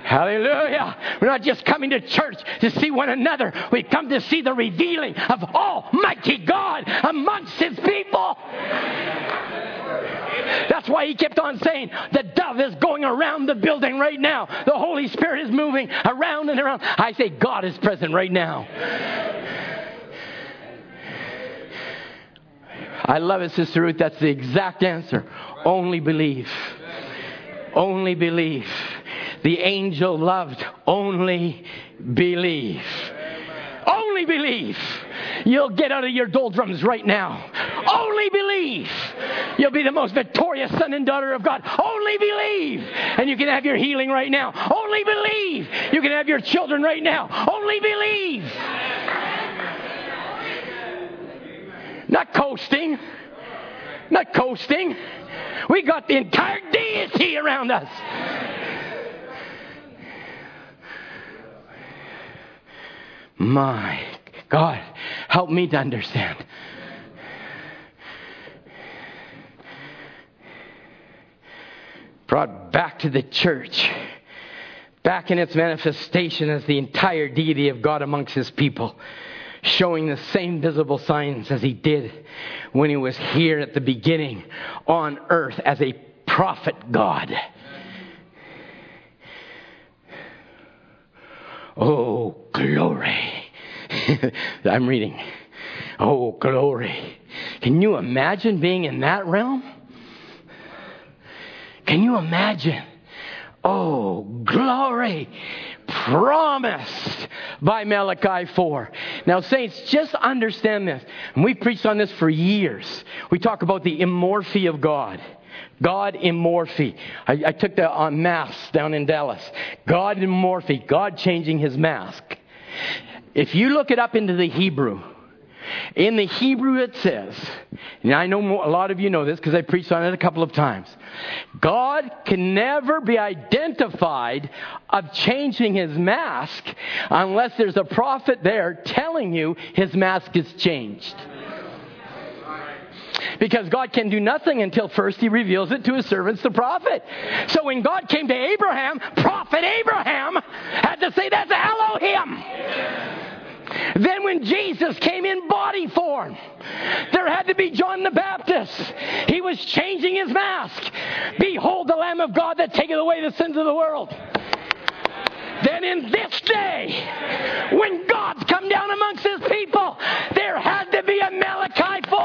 Hallelujah. We're not just coming to church to see one another. We come to see the revealing of Almighty God amongst His people. That's why he kept on saying, The dove is going around the building right now. The Holy Spirit is moving around and around. I say, God is present right now. I love it, Sister Ruth. That's the exact answer. Only believe. Only believe. The angel loved, only believe. Only believe. You'll get out of your doldrums right now. Only believe. You'll be the most victorious son and daughter of God. Only believe. And you can have your healing right now. Only believe. You can have your children right now. Only believe. Not coasting. Not coasting. We got the entire deity around us. My God, help me to understand. Brought back to the church, back in its manifestation as the entire deity of God amongst his people, showing the same visible signs as he did when he was here at the beginning on earth as a prophet God. Oh, glory. I'm reading. Oh, glory. Can you imagine being in that realm? Can you imagine? Oh, glory promised by Malachi 4. Now, saints, just understand this. And we've preached on this for years. We talk about the immorphy of God. God immorphy. I, I took the uh, mass down in Dallas. God immorphy. God changing his mask. If you look it up into the Hebrew, in the Hebrew it says, and I know a lot of you know this because I preached on it a couple of times. God can never be identified of changing his mask unless there's a prophet there telling you his mask is changed. Because God can do nothing until first he reveals it to his servants, the prophet. So when God came to Abraham, prophet Abraham had to say, That's Elohim. Then, when Jesus came in body form, there had to be John the Baptist. He was changing his mask. Behold, the Lamb of God that taketh away the sins of the world. Then, in this day, when God's come down amongst his people, there had to be a Malachi 4.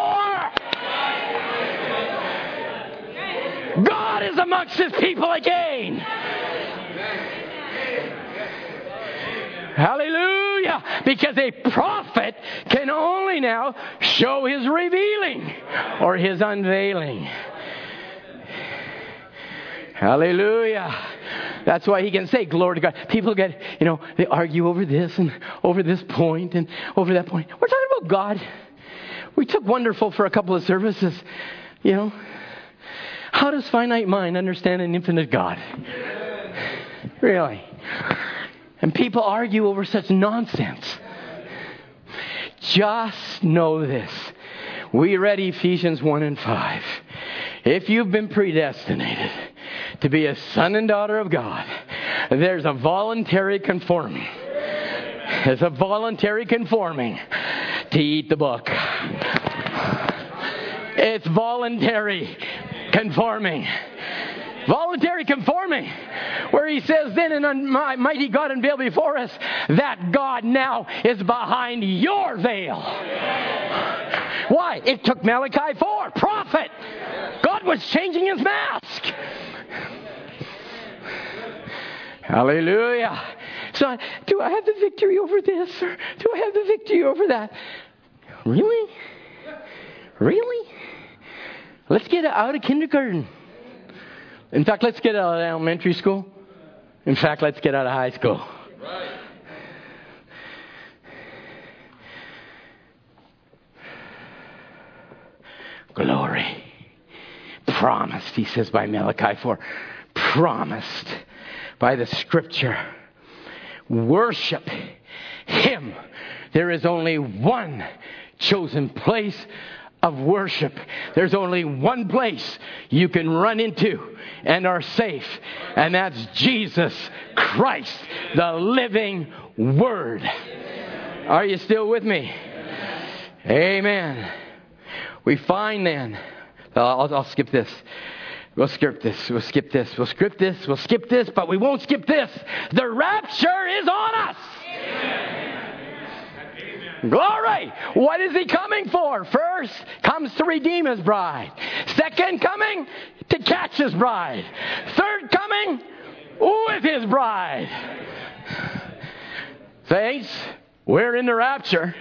God is amongst his people again. Hallelujah. Because a prophet can only now show his revealing or his unveiling. Hallelujah. That's why he can say, Glory to God. People get, you know, they argue over this and over this point and over that point. We're talking about God. We took wonderful for a couple of services, you know. How does finite mind understand an infinite God? Really? And people argue over such nonsense. Just know this. We read Ephesians 1 and 5. If you've been predestinated to be a son and daughter of God, there's a voluntary conforming. There's a voluntary conforming to eat the book. It's voluntary conforming. Voluntary conforming. Where he says, Then an mighty God unveiled before us, that God now is behind your veil. Why? It took Malachi 4, prophet. God was changing his mask. Hallelujah. So, do I have the victory over this or do I have the victory over that? Really? Really? Let's get out of kindergarten. In fact, let's get out of elementary school. In fact, let's get out of high school. Glory. Promised, he says by Malachi 4. Promised by the scripture. Worship him. There is only one chosen place of worship. There's only one place you can run into and are safe, and that's Jesus Christ, the living Word. Are you still with me? Amen. We find then, I'll, I'll skip this. We'll skip this. We'll skip this. We'll skip this. We'll skip this, but we won't skip this. The rapture is on us. Glory! What is he coming for? First comes to redeem his bride. Second coming to catch his bride. Third coming with his bride. Saints, we're in the rapture.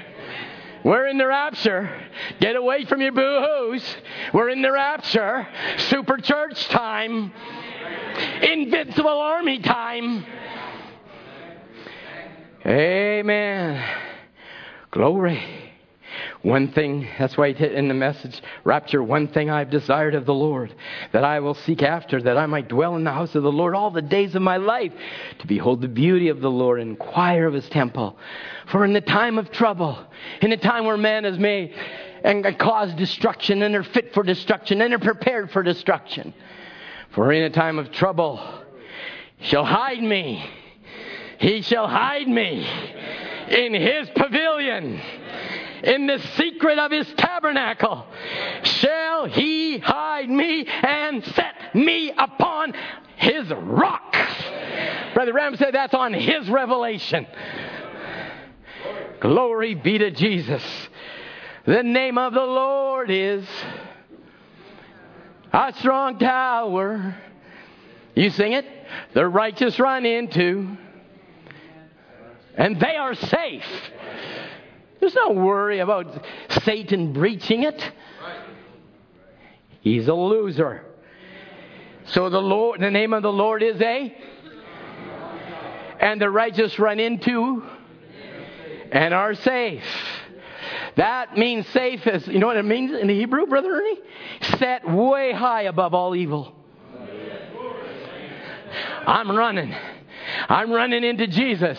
We're in the rapture. Get away from your boo-hoos. We're in the rapture. Super church time. Invincible army time. Amen. Glory. One thing, that's why it hit in the message, rapture, one thing I've desired of the Lord, that I will seek after, that I might dwell in the house of the Lord all the days of my life, to behold the beauty of the Lord and inquire of his temple. For in the time of trouble, in the time where man is made and caused destruction, and they're fit for destruction, and they're prepared for destruction. For in a time of trouble, shall hide me. He shall hide me in his pavilion, in the secret of his tabernacle, shall he hide me and set me upon his rock. Brother Ram said that's on his revelation. Glory be to Jesus. The name of the Lord is a strong tower. You sing it. The righteous run into and they are safe. There's no worry about Satan breaching it. He's a loser. So the Lord, the name of the Lord is a, and the righteous run into, and are safe. That means safe as you know what it means in the Hebrew, brother Ernie? Set way high above all evil. I'm running. I'm running into Jesus.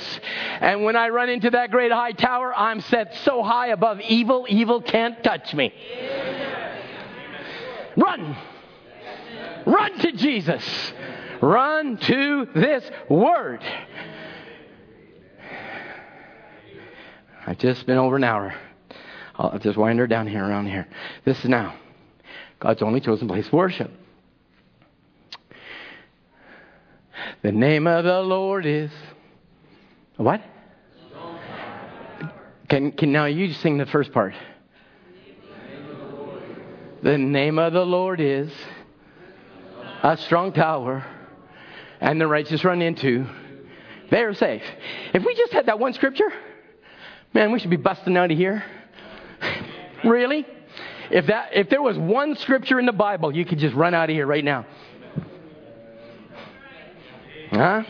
And when I run into that great high tower, I'm set so high above evil, evil can't touch me. Run. Run to Jesus. Run to this word. I've just been over an hour. I'll just wind her down here, around here. This is now God's only chosen place of worship. The name of the Lord is what? Can, can now you sing the first part? The name of the Lord is a strong tower, and the righteous run into. They are safe. If we just had that one scripture, man, we should be busting out of here. really? If that if there was one scripture in the Bible, you could just run out of here right now. Huh?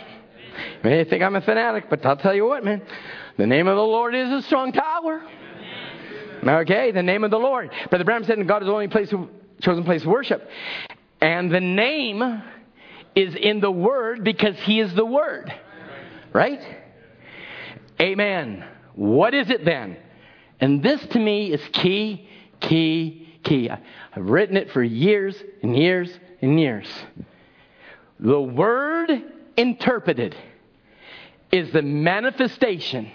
You may think I'm a fanatic, but I'll tell you what, man. The name of the Lord is a strong tower. Okay, the name of the Lord. Brother Branham said God is the only place, chosen place of worship. And the name is in the Word because He is the Word. Right? Amen. What is it then? And this to me is key, key, key. I've written it for years and years and years. The Word interpreted is the manifestation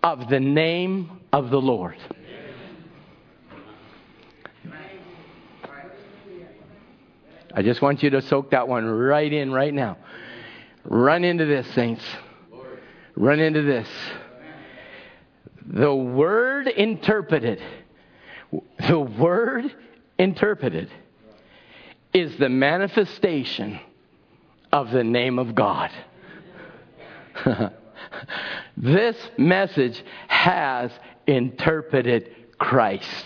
of the name of the Lord. I just want you to soak that one right in right now. Run into this, saints. Run into this. The word interpreted, the word interpreted is the manifestation of the name of God. this message has interpreted Christ.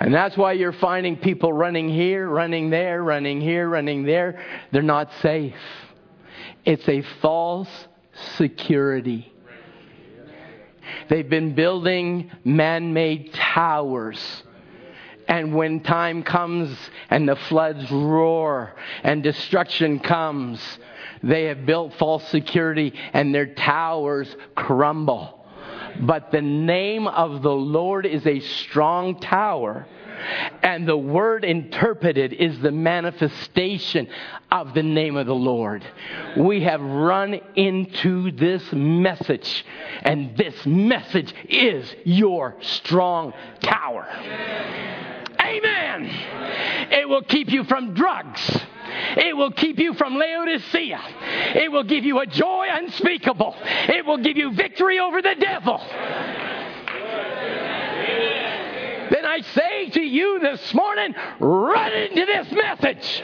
And that's why you're finding people running here, running there, running here, running there. They're not safe. It's a false security. They've been building man made towers. And when time comes and the floods roar and destruction comes, they have built false security and their towers crumble. But the name of the Lord is a strong tower. And the word interpreted is the manifestation of the name of the Lord. We have run into this message, and this message is your strong tower. Amen. It will keep you from drugs. It will keep you from Laodicea. It will give you a joy unspeakable. It will give you victory over the devil. Then I say to you this morning, run into this message.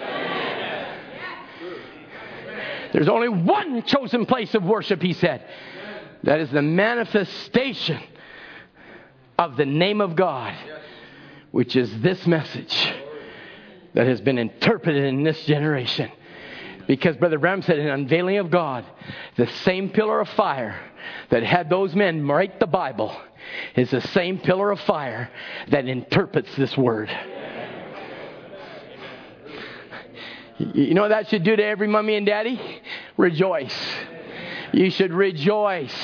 There's only one chosen place of worship, he said. That is the manifestation of the name of God, which is this message that has been interpreted in this generation. Because Brother Branham said in Unveiling of God, the same pillar of fire that had those men write the Bible is the same pillar of fire that interprets this word. You know what that should do to every mummy and daddy? Rejoice. You should rejoice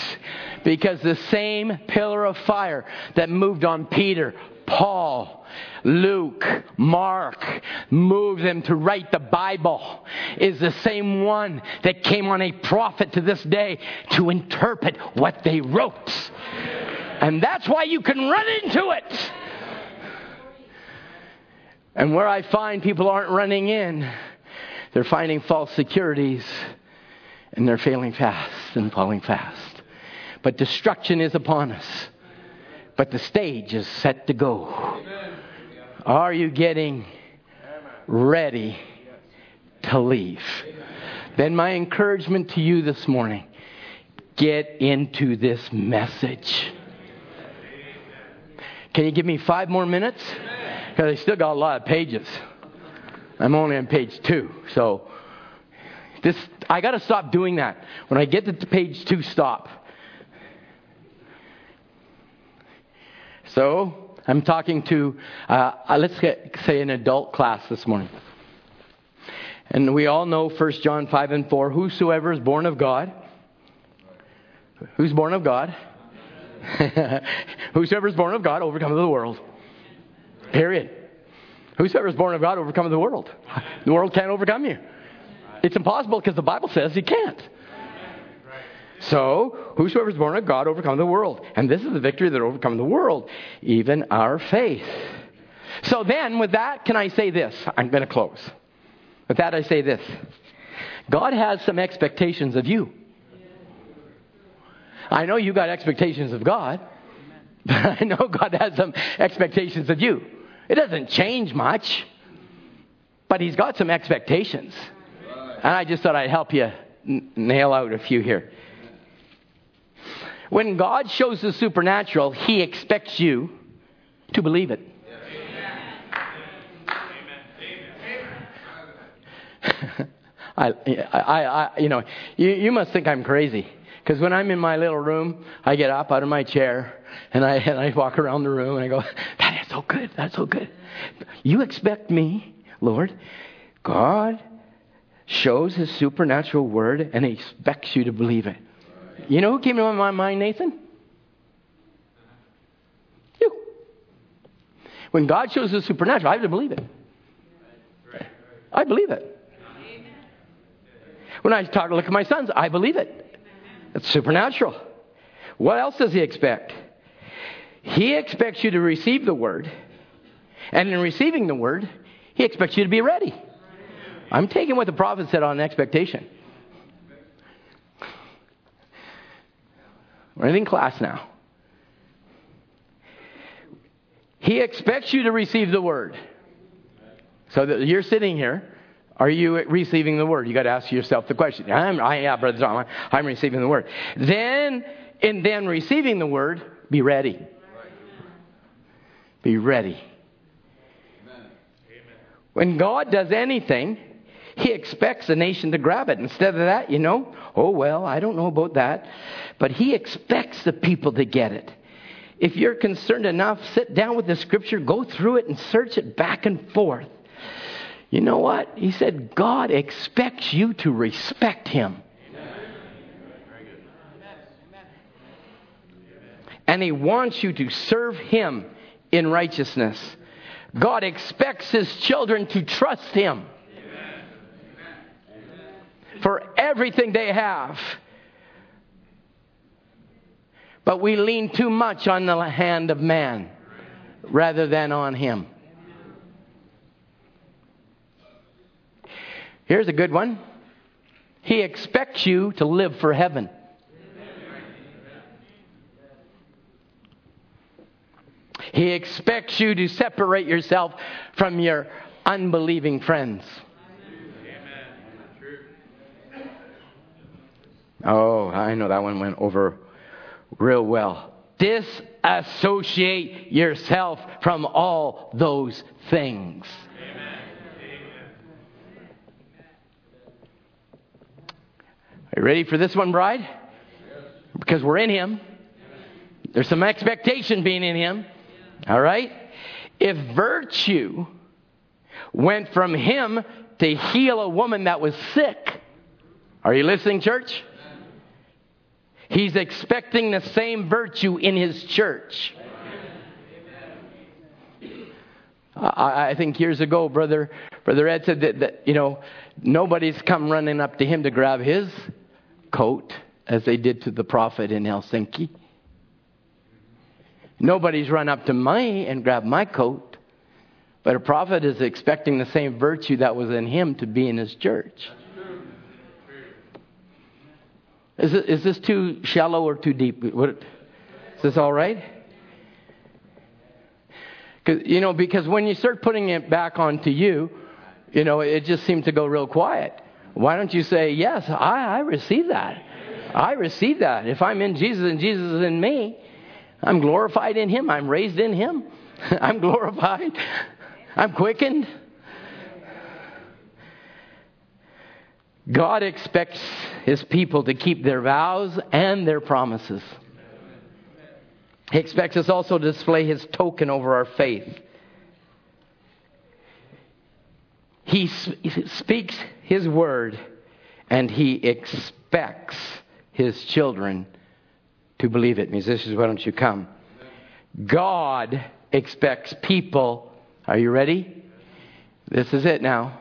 because the same pillar of fire that moved on Peter, Paul, Luke, Mark, moved them to write the Bible, is the same one that came on a prophet to this day to interpret what they wrote. And that's why you can run into it. And where I find people aren't running in, they're finding false securities and they're failing fast and falling fast. But destruction is upon us. But the stage is set to go. Are you getting ready to leave? Then, my encouragement to you this morning get into this message. Can you give me five more minutes? Because I still got a lot of pages. I'm only on page two. So, this, I got to stop doing that. When I get to page two, stop. So, I'm talking to, uh, let's get, say, an adult class this morning. And we all know 1 John 5 and 4 whosoever is born of God. Who's born of God? whosoever is born of God overcomes the world. Period. Whosoever is born of God overcomes the world. The world can't overcome you. It's impossible because the Bible says he can't. So, whosoever is born of God overcome the world. And this is the victory that overcomes the world, even our faith. So then, with that, can I say this? I'm going to close. With that, I say this God has some expectations of you. I know you got expectations of God, but I know God has some expectations of you. It doesn't change much, but He's got some expectations. And I just thought I'd help you n- nail out a few here. When God shows the supernatural, He expects you to believe it. I, I, I you know, you, you must think I'm crazy. Because when I'm in my little room, I get up out of my chair and I, and I walk around the room and I go, that is so good. That's so good. You expect me, Lord, God shows his supernatural word and he expects you to believe it. You know who came to my mind, Nathan? You. When God shows the supernatural, I have to believe it. I believe it. When I talk, to look at my sons, I believe it. It's supernatural. What else does he expect? He expects you to receive the word, and in receiving the word, he expects you to be ready. I'm taking what the prophet said on expectation. We're in class now. He expects you to receive the word. So that you're sitting here. Are you receiving the word? You got to ask yourself the question. I'm, I, yeah, brother Tom, I'm receiving the word. Then, in then receiving the word, be ready. Be ready. When God does anything, He expects the nation to grab it. Instead of that, you know, oh, well, I don't know about that. But He expects the people to get it. If you're concerned enough, sit down with the scripture, go through it, and search it back and forth. You know what? He said, God expects you to respect Him. And He wants you to serve Him in righteousness. God expects His children to trust Him for everything they have. But we lean too much on the hand of man rather than on Him. Here's a good one He expects you to live for heaven. He expects you to separate yourself from your unbelieving friends. Oh, I know that one went over real well. Disassociate yourself from all those things. Amen. Are you ready for this one, bride? Because we're in Him. There's some expectation being in Him. All right? If virtue went from Him to heal a woman that was sick, are you listening, church? He's expecting the same virtue in his church. I, I think years ago, brother, brother Ed said that, that you know nobody's come running up to him to grab his coat as they did to the prophet in Helsinki. Nobody's run up to me and grabbed my coat, but a prophet is expecting the same virtue that was in him to be in his church. Is, it, is this too shallow or too deep? What, is this all right? Cause, you know, because when you start putting it back onto you, you know, it just seems to go real quiet. Why don't you say, Yes, I, I receive that. I receive that. If I'm in Jesus and Jesus is in me, I'm glorified in Him. I'm raised in Him. I'm glorified. I'm quickened. God expects his people to keep their vows and their promises. He expects us also to display his token over our faith. He speaks his word and he expects his children to believe it. Musicians, why don't you come? God expects people. Are you ready? This is it now.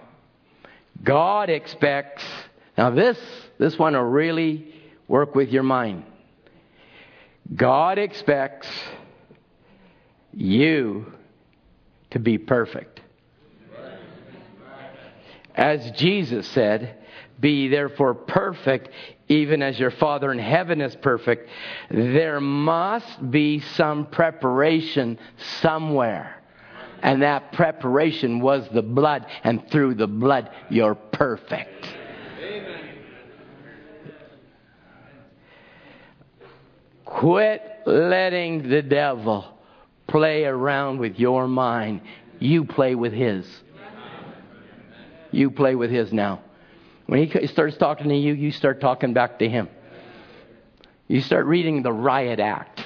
God expects. Now, this this one will really work with your mind. God expects you to be perfect. As Jesus said, be therefore perfect, even as your Father in heaven is perfect. There must be some preparation somewhere. And that preparation was the blood, and through the blood, you're perfect. Quit letting the devil play around with your mind. You play with his. You play with his now. When he starts talking to you, you start talking back to him. You start reading the riot act.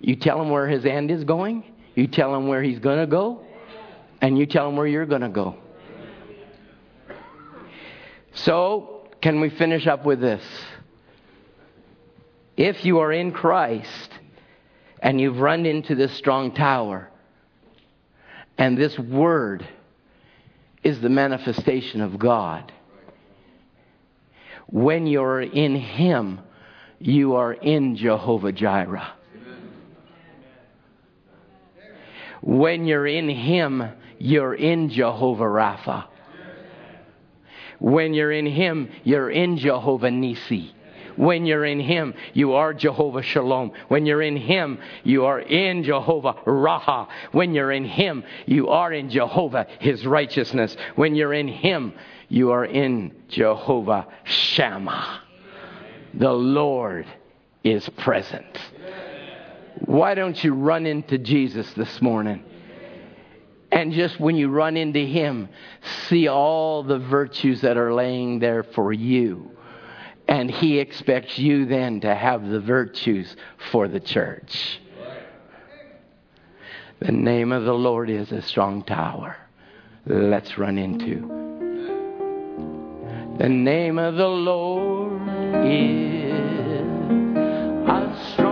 You tell him where his end is going, you tell him where he's going to go, and you tell him where you're going to go. So, can we finish up with this? If you are in Christ and you've run into this strong tower, and this word is the manifestation of God, when you're in Him, you are in Jehovah Jireh. When you're in Him, you're in Jehovah Rapha. When you're in Him, you're in Jehovah Nisi. When you're in Him, you are Jehovah Shalom. When you're in Him, you are in Jehovah Raha. When you're in Him, you are in Jehovah, His righteousness. When you're in Him, you are in Jehovah Shammah. The Lord is present. Why don't you run into Jesus this morning? And just when you run into Him, see all the virtues that are laying there for you. And He expects you then to have the virtues for the church. The name of the Lord is a strong tower. Let's run into. The name of the Lord is a strong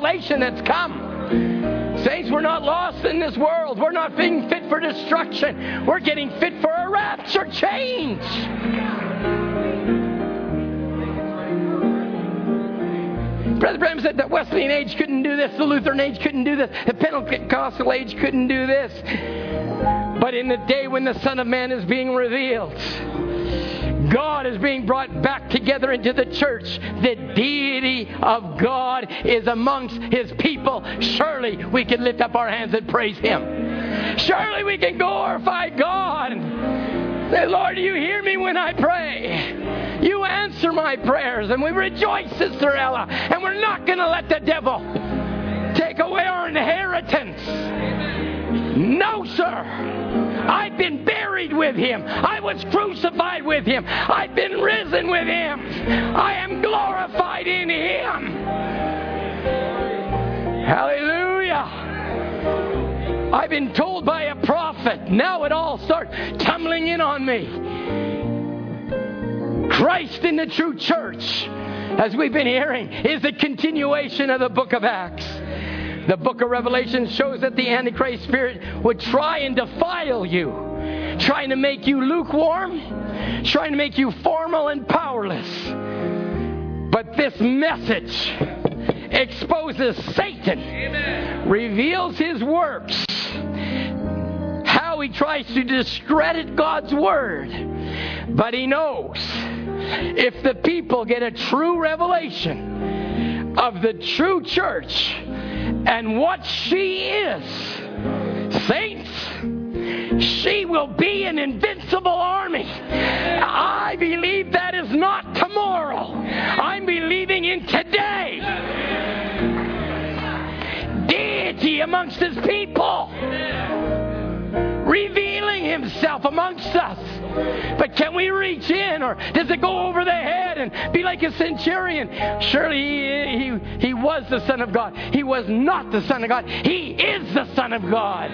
revelation that's come. Saints, we're not lost in this world. We're not being fit for destruction. We're getting fit for a rapture change. Brother Branham said the Wesleyan age couldn't do this, the Lutheran age couldn't do this, the Pentecostal age couldn't do this. But in the day when the Son of Man is being revealed, God is being brought back together into the church. The deity of God is amongst his people. Surely we can lift up our hands and praise him. Surely we can glorify God. Say, Lord, you hear me when I pray. You answer my prayers. And we rejoice, Sister Ella. And we're not going to let the devil take away our inheritance. No, sir. I've been buried with him. I was crucified with him. I've been risen with him. I am glorified in him. Hallelujah. I've been told by a prophet. Now it all starts tumbling in on me. Christ in the true church, as we've been hearing, is the continuation of the book of Acts. The book of Revelation shows that the Antichrist spirit would try and defile you, trying to make you lukewarm, trying to make you formal and powerless. But this message exposes Satan, Amen. reveals his works, how he tries to discredit God's word. But he knows if the people get a true revelation of the true church, and what she is. Saints, she will be an invincible army. I believe that is not tomorrow. I'm believing in today. Deity amongst his people revealing himself amongst us. But can we reach in, or does it go over the head and be like a centurion? Surely he, he, he was the Son of God. He was not the Son of God. He is the Son of God.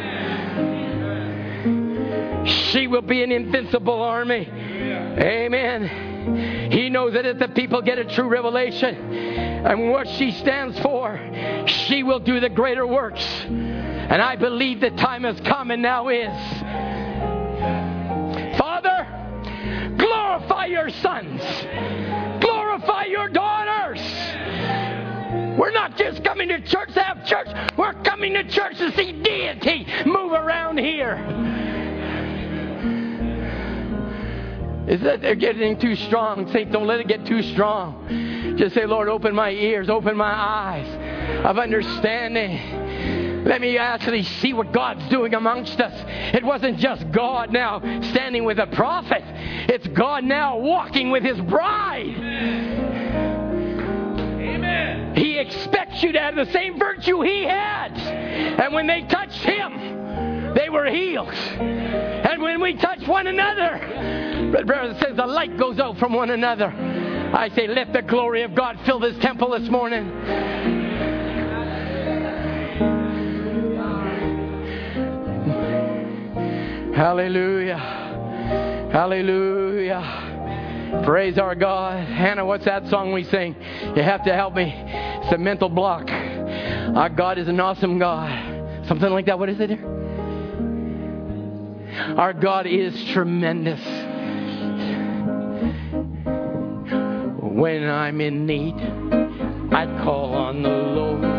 She will be an invincible army. Amen. He knows that if the people get a true revelation and what she stands for, she will do the greater works. And I believe the time has come and now is. Father, glorify your sons, glorify your daughters. We're not just coming to church to have church, we're coming to church to see deity move around here. Is that they're getting too strong? Say, don't let it get too strong. Just say, Lord, open my ears, open my eyes of understanding. Let me actually see what God's doing amongst us. It wasn't just God now standing with a prophet, it's God now walking with his bride. Amen. He expects you to have the same virtue he had. And when they touched him, they were healed. And when we touch one another, brother says the light goes out from one another. I say, let the glory of God fill this temple this morning. Hallelujah. Hallelujah. Praise our God. Hannah, what's that song we sing? You have to help me. It's a mental block. Our God is an awesome God. Something like that. What is it? Our God is tremendous. When I'm in need, I call on the Lord.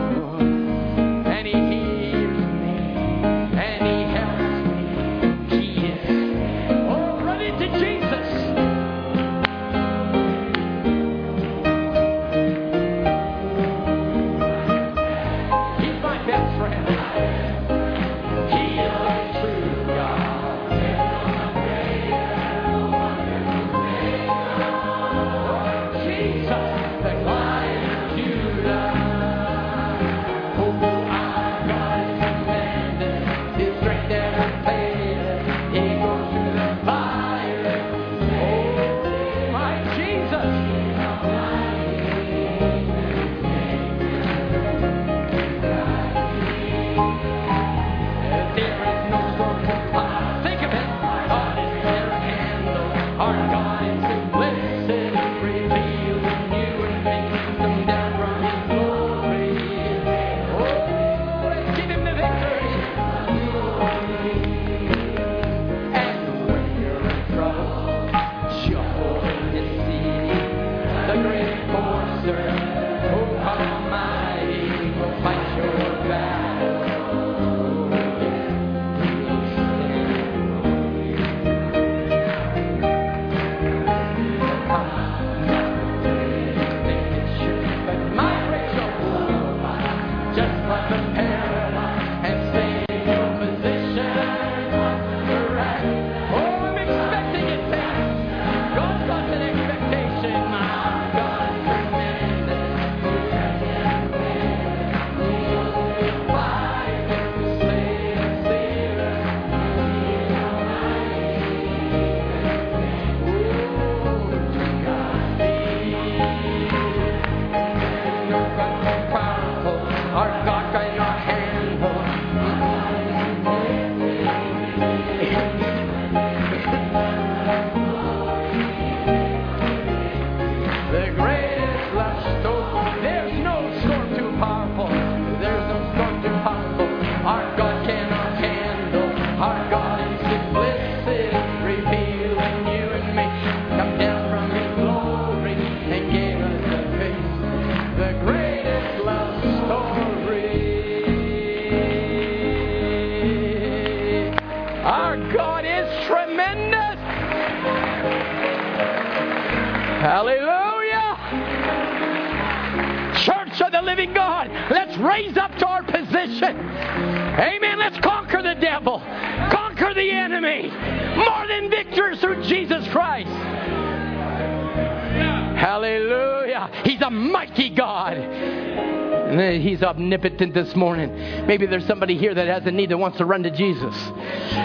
Omnipotent this morning. Maybe there's somebody here that has a need that wants to run to Jesus.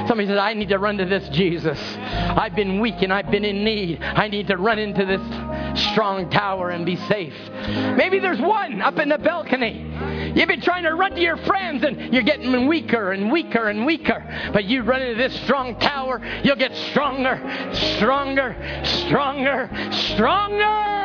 Somebody says, I need to run to this Jesus. I've been weak and I've been in need. I need to run into this strong tower and be safe. Maybe there's one up in the balcony. You've been trying to run to your friends and you're getting weaker and weaker and weaker. But you run into this strong tower, you'll get stronger, stronger, stronger, stronger.